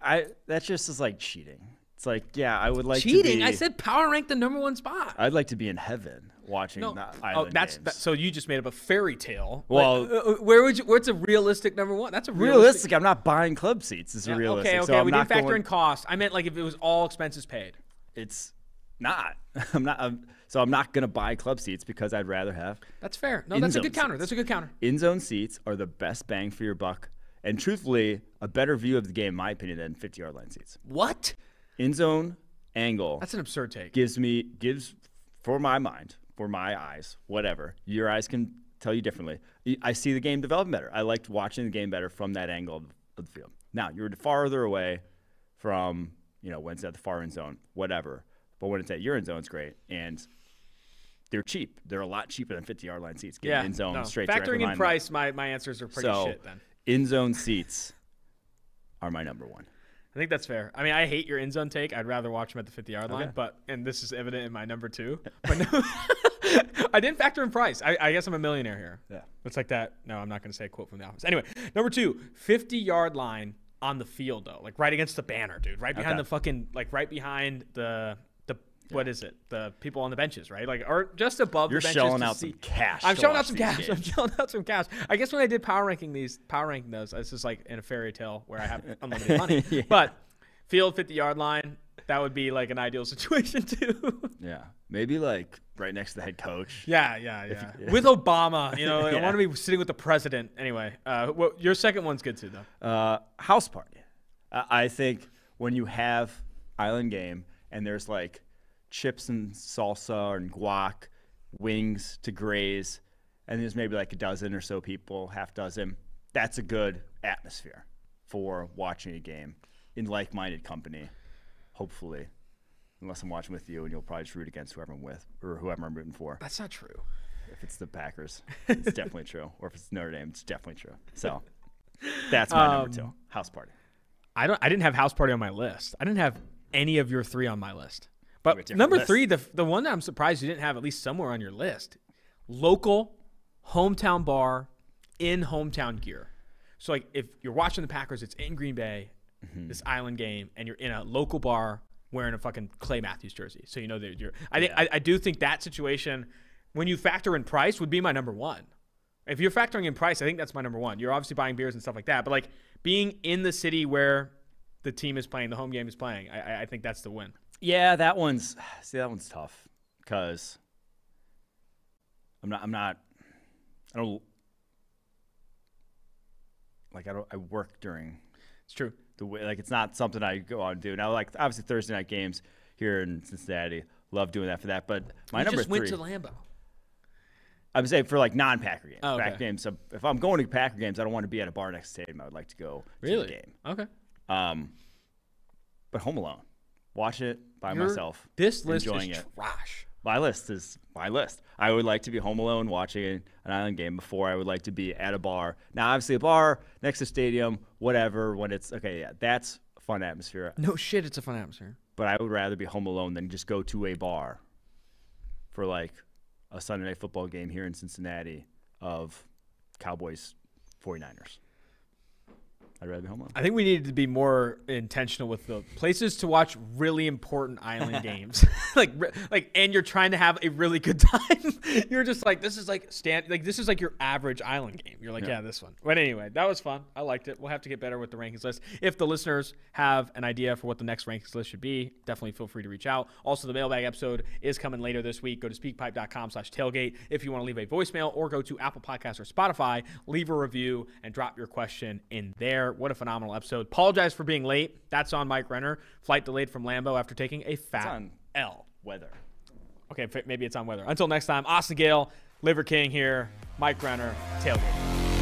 I that just is like cheating. It's like yeah, I would like To Cheating. be, I said power rank the number one spot. I'd like to be in heaven watching no, the oh, island that's games. that, so you just made up a fairy tale. Well- Like, uh, uh, where would you? What's a realistic number one? That's a realistic. realistic. I'm not buying club seats. It's Yeah, realistic. Okay, okay. So I'm we didn't factor going, in cost. I meant like if it was all expenses paid. It's not. I'm not. I'm, so I'm not gonna buy club seats because I'd rather have That's fair. No, that's a zone good counter. seats. That's a good counter. in zone seats are the best bang for your buck, and truthfully, a better view of the game, in my opinion, than 50 yard line seats. What? In zone angle That's an absurd take. gives me gives for my mind, for my eyes, whatever. Your eyes can tell you differently. I see the game develop better. I liked watching the game better from that angle of, the field. Now you're farther away from you know when it's at the far end zone, whatever. But when it's at your end zone, it's great and. They're cheap. They're a lot cheaper than 50 yard line seats. Getting Yeah. in zone no. straight Factoring in price, my, my answers are pretty so shit then. in zone seats are my number one. I think that's fair. I mean, I hate your end zone take. I'd rather watch them at the 50 yard line, but and this is evident in my number two. But no, I didn't factor in price. I, I guess I'm a millionaire here. Yeah. It's like that. No, I'm not going to say a quote from the office. Anyway, number two, 50 yard line on the field though, like right against the banner, dude, right behind Okay. the fucking, like right behind the the what is it? The people on the benches, right? Like or just above You're the benches. shelling to out see- some cash. I'm shelling out some cash. I'm games. shelling out some cash. I guess when I did power ranking these, power ranking those, it's just like in a fairy tale where I have unlimited money. Yeah. But field 50 yard line, that would be like an ideal situation too. Yeah, maybe like right next to the head coach. yeah, yeah, yeah. yeah. With Obama, you know, I Yeah. want to be sitting with the president. Anyway, uh, well, your second one's good too, though. Uh, house party. I I think when you have island game and there's like chips and salsa and guac, wings to graze, and there's maybe like a dozen or so people, half dozen. That's a good atmosphere for watching a game in like-minded company. Hopefully, unless I'm watching with you, and you'll probably just root against whoever I'm with or whoever I'm rooting for. That's not true. If it's the Packers, it's definitely true. Or if it's Notre Dame, it's definitely true. So that's my number two. Um, House party. I don't. I didn't have house party on my list. I didn't have any of your three on my list. But number list. three, the the one that I'm surprised you didn't have at least somewhere on your list, local, hometown bar, in hometown gear. So like if you're watching the Packers, it's in Green Bay, Mm-hmm. this island game, and you're in a local bar wearing a fucking Clay Matthews jersey. So you know that you're. I think I, I do think that situation, when you factor in price, would be my number one. If you're factoring in price, I think that's my number one. You're obviously buying beers and stuff like that, but like being in the city where the team is playing, the home game is playing, I, I- I think that's the win. Yeah, that one's see that one's tough because I'm not I'm not I don't like I don't I work during It's true. The way like it's not something I go out and do. Now like obviously Thursday night games here in Cincinnati, love doing that for that. But my you number just three, went to Lambeau. I'm saying for like non-Packer games, Oh, okay. Packer games. So if I'm going to Packer games, I don't want to be at a bar next to stadium. I would like to go to the game. Okay. Um, but Home Alone, watch it by myself. This list enjoying is it. trash. My list is my list. I would like to be home alone watching an island game before I would like to be at a bar. Now, obviously, a bar next to stadium, whatever. When it's okay, yeah, that's a fun atmosphere. No shit, it's a fun atmosphere. But I would rather be home alone than just go to a bar for like a Sunday night football game here in Cincinnati of Cowboys 49ers. I'd rather be home alone. I think we needed to be more intentional with the places to watch really important island games. like like and you're trying to have a really good time. you're just like this is like stand like this is like your average island game. You're like, yeah. Yeah. this one. But anyway, that was fun. I liked it. We'll have to get better with the rankings list. If the listeners have an idea for what the next rankings list should be, definitely feel free to reach out. Also, the mailbag episode is coming later this week. Go to speakpipe.com slash tailgate if you want to leave a voicemail or go to Apple Podcasts or Spotify, leave a review and drop your question in there. What a phenomenal episode. Apologize for being late. That's on Mike Renner. Flight delayed from Lambeau after taking a fat L. Weather. Okay, maybe it's on weather. Until next time, Austin Gayle, Liver King here, Mike Renner, Tailgate.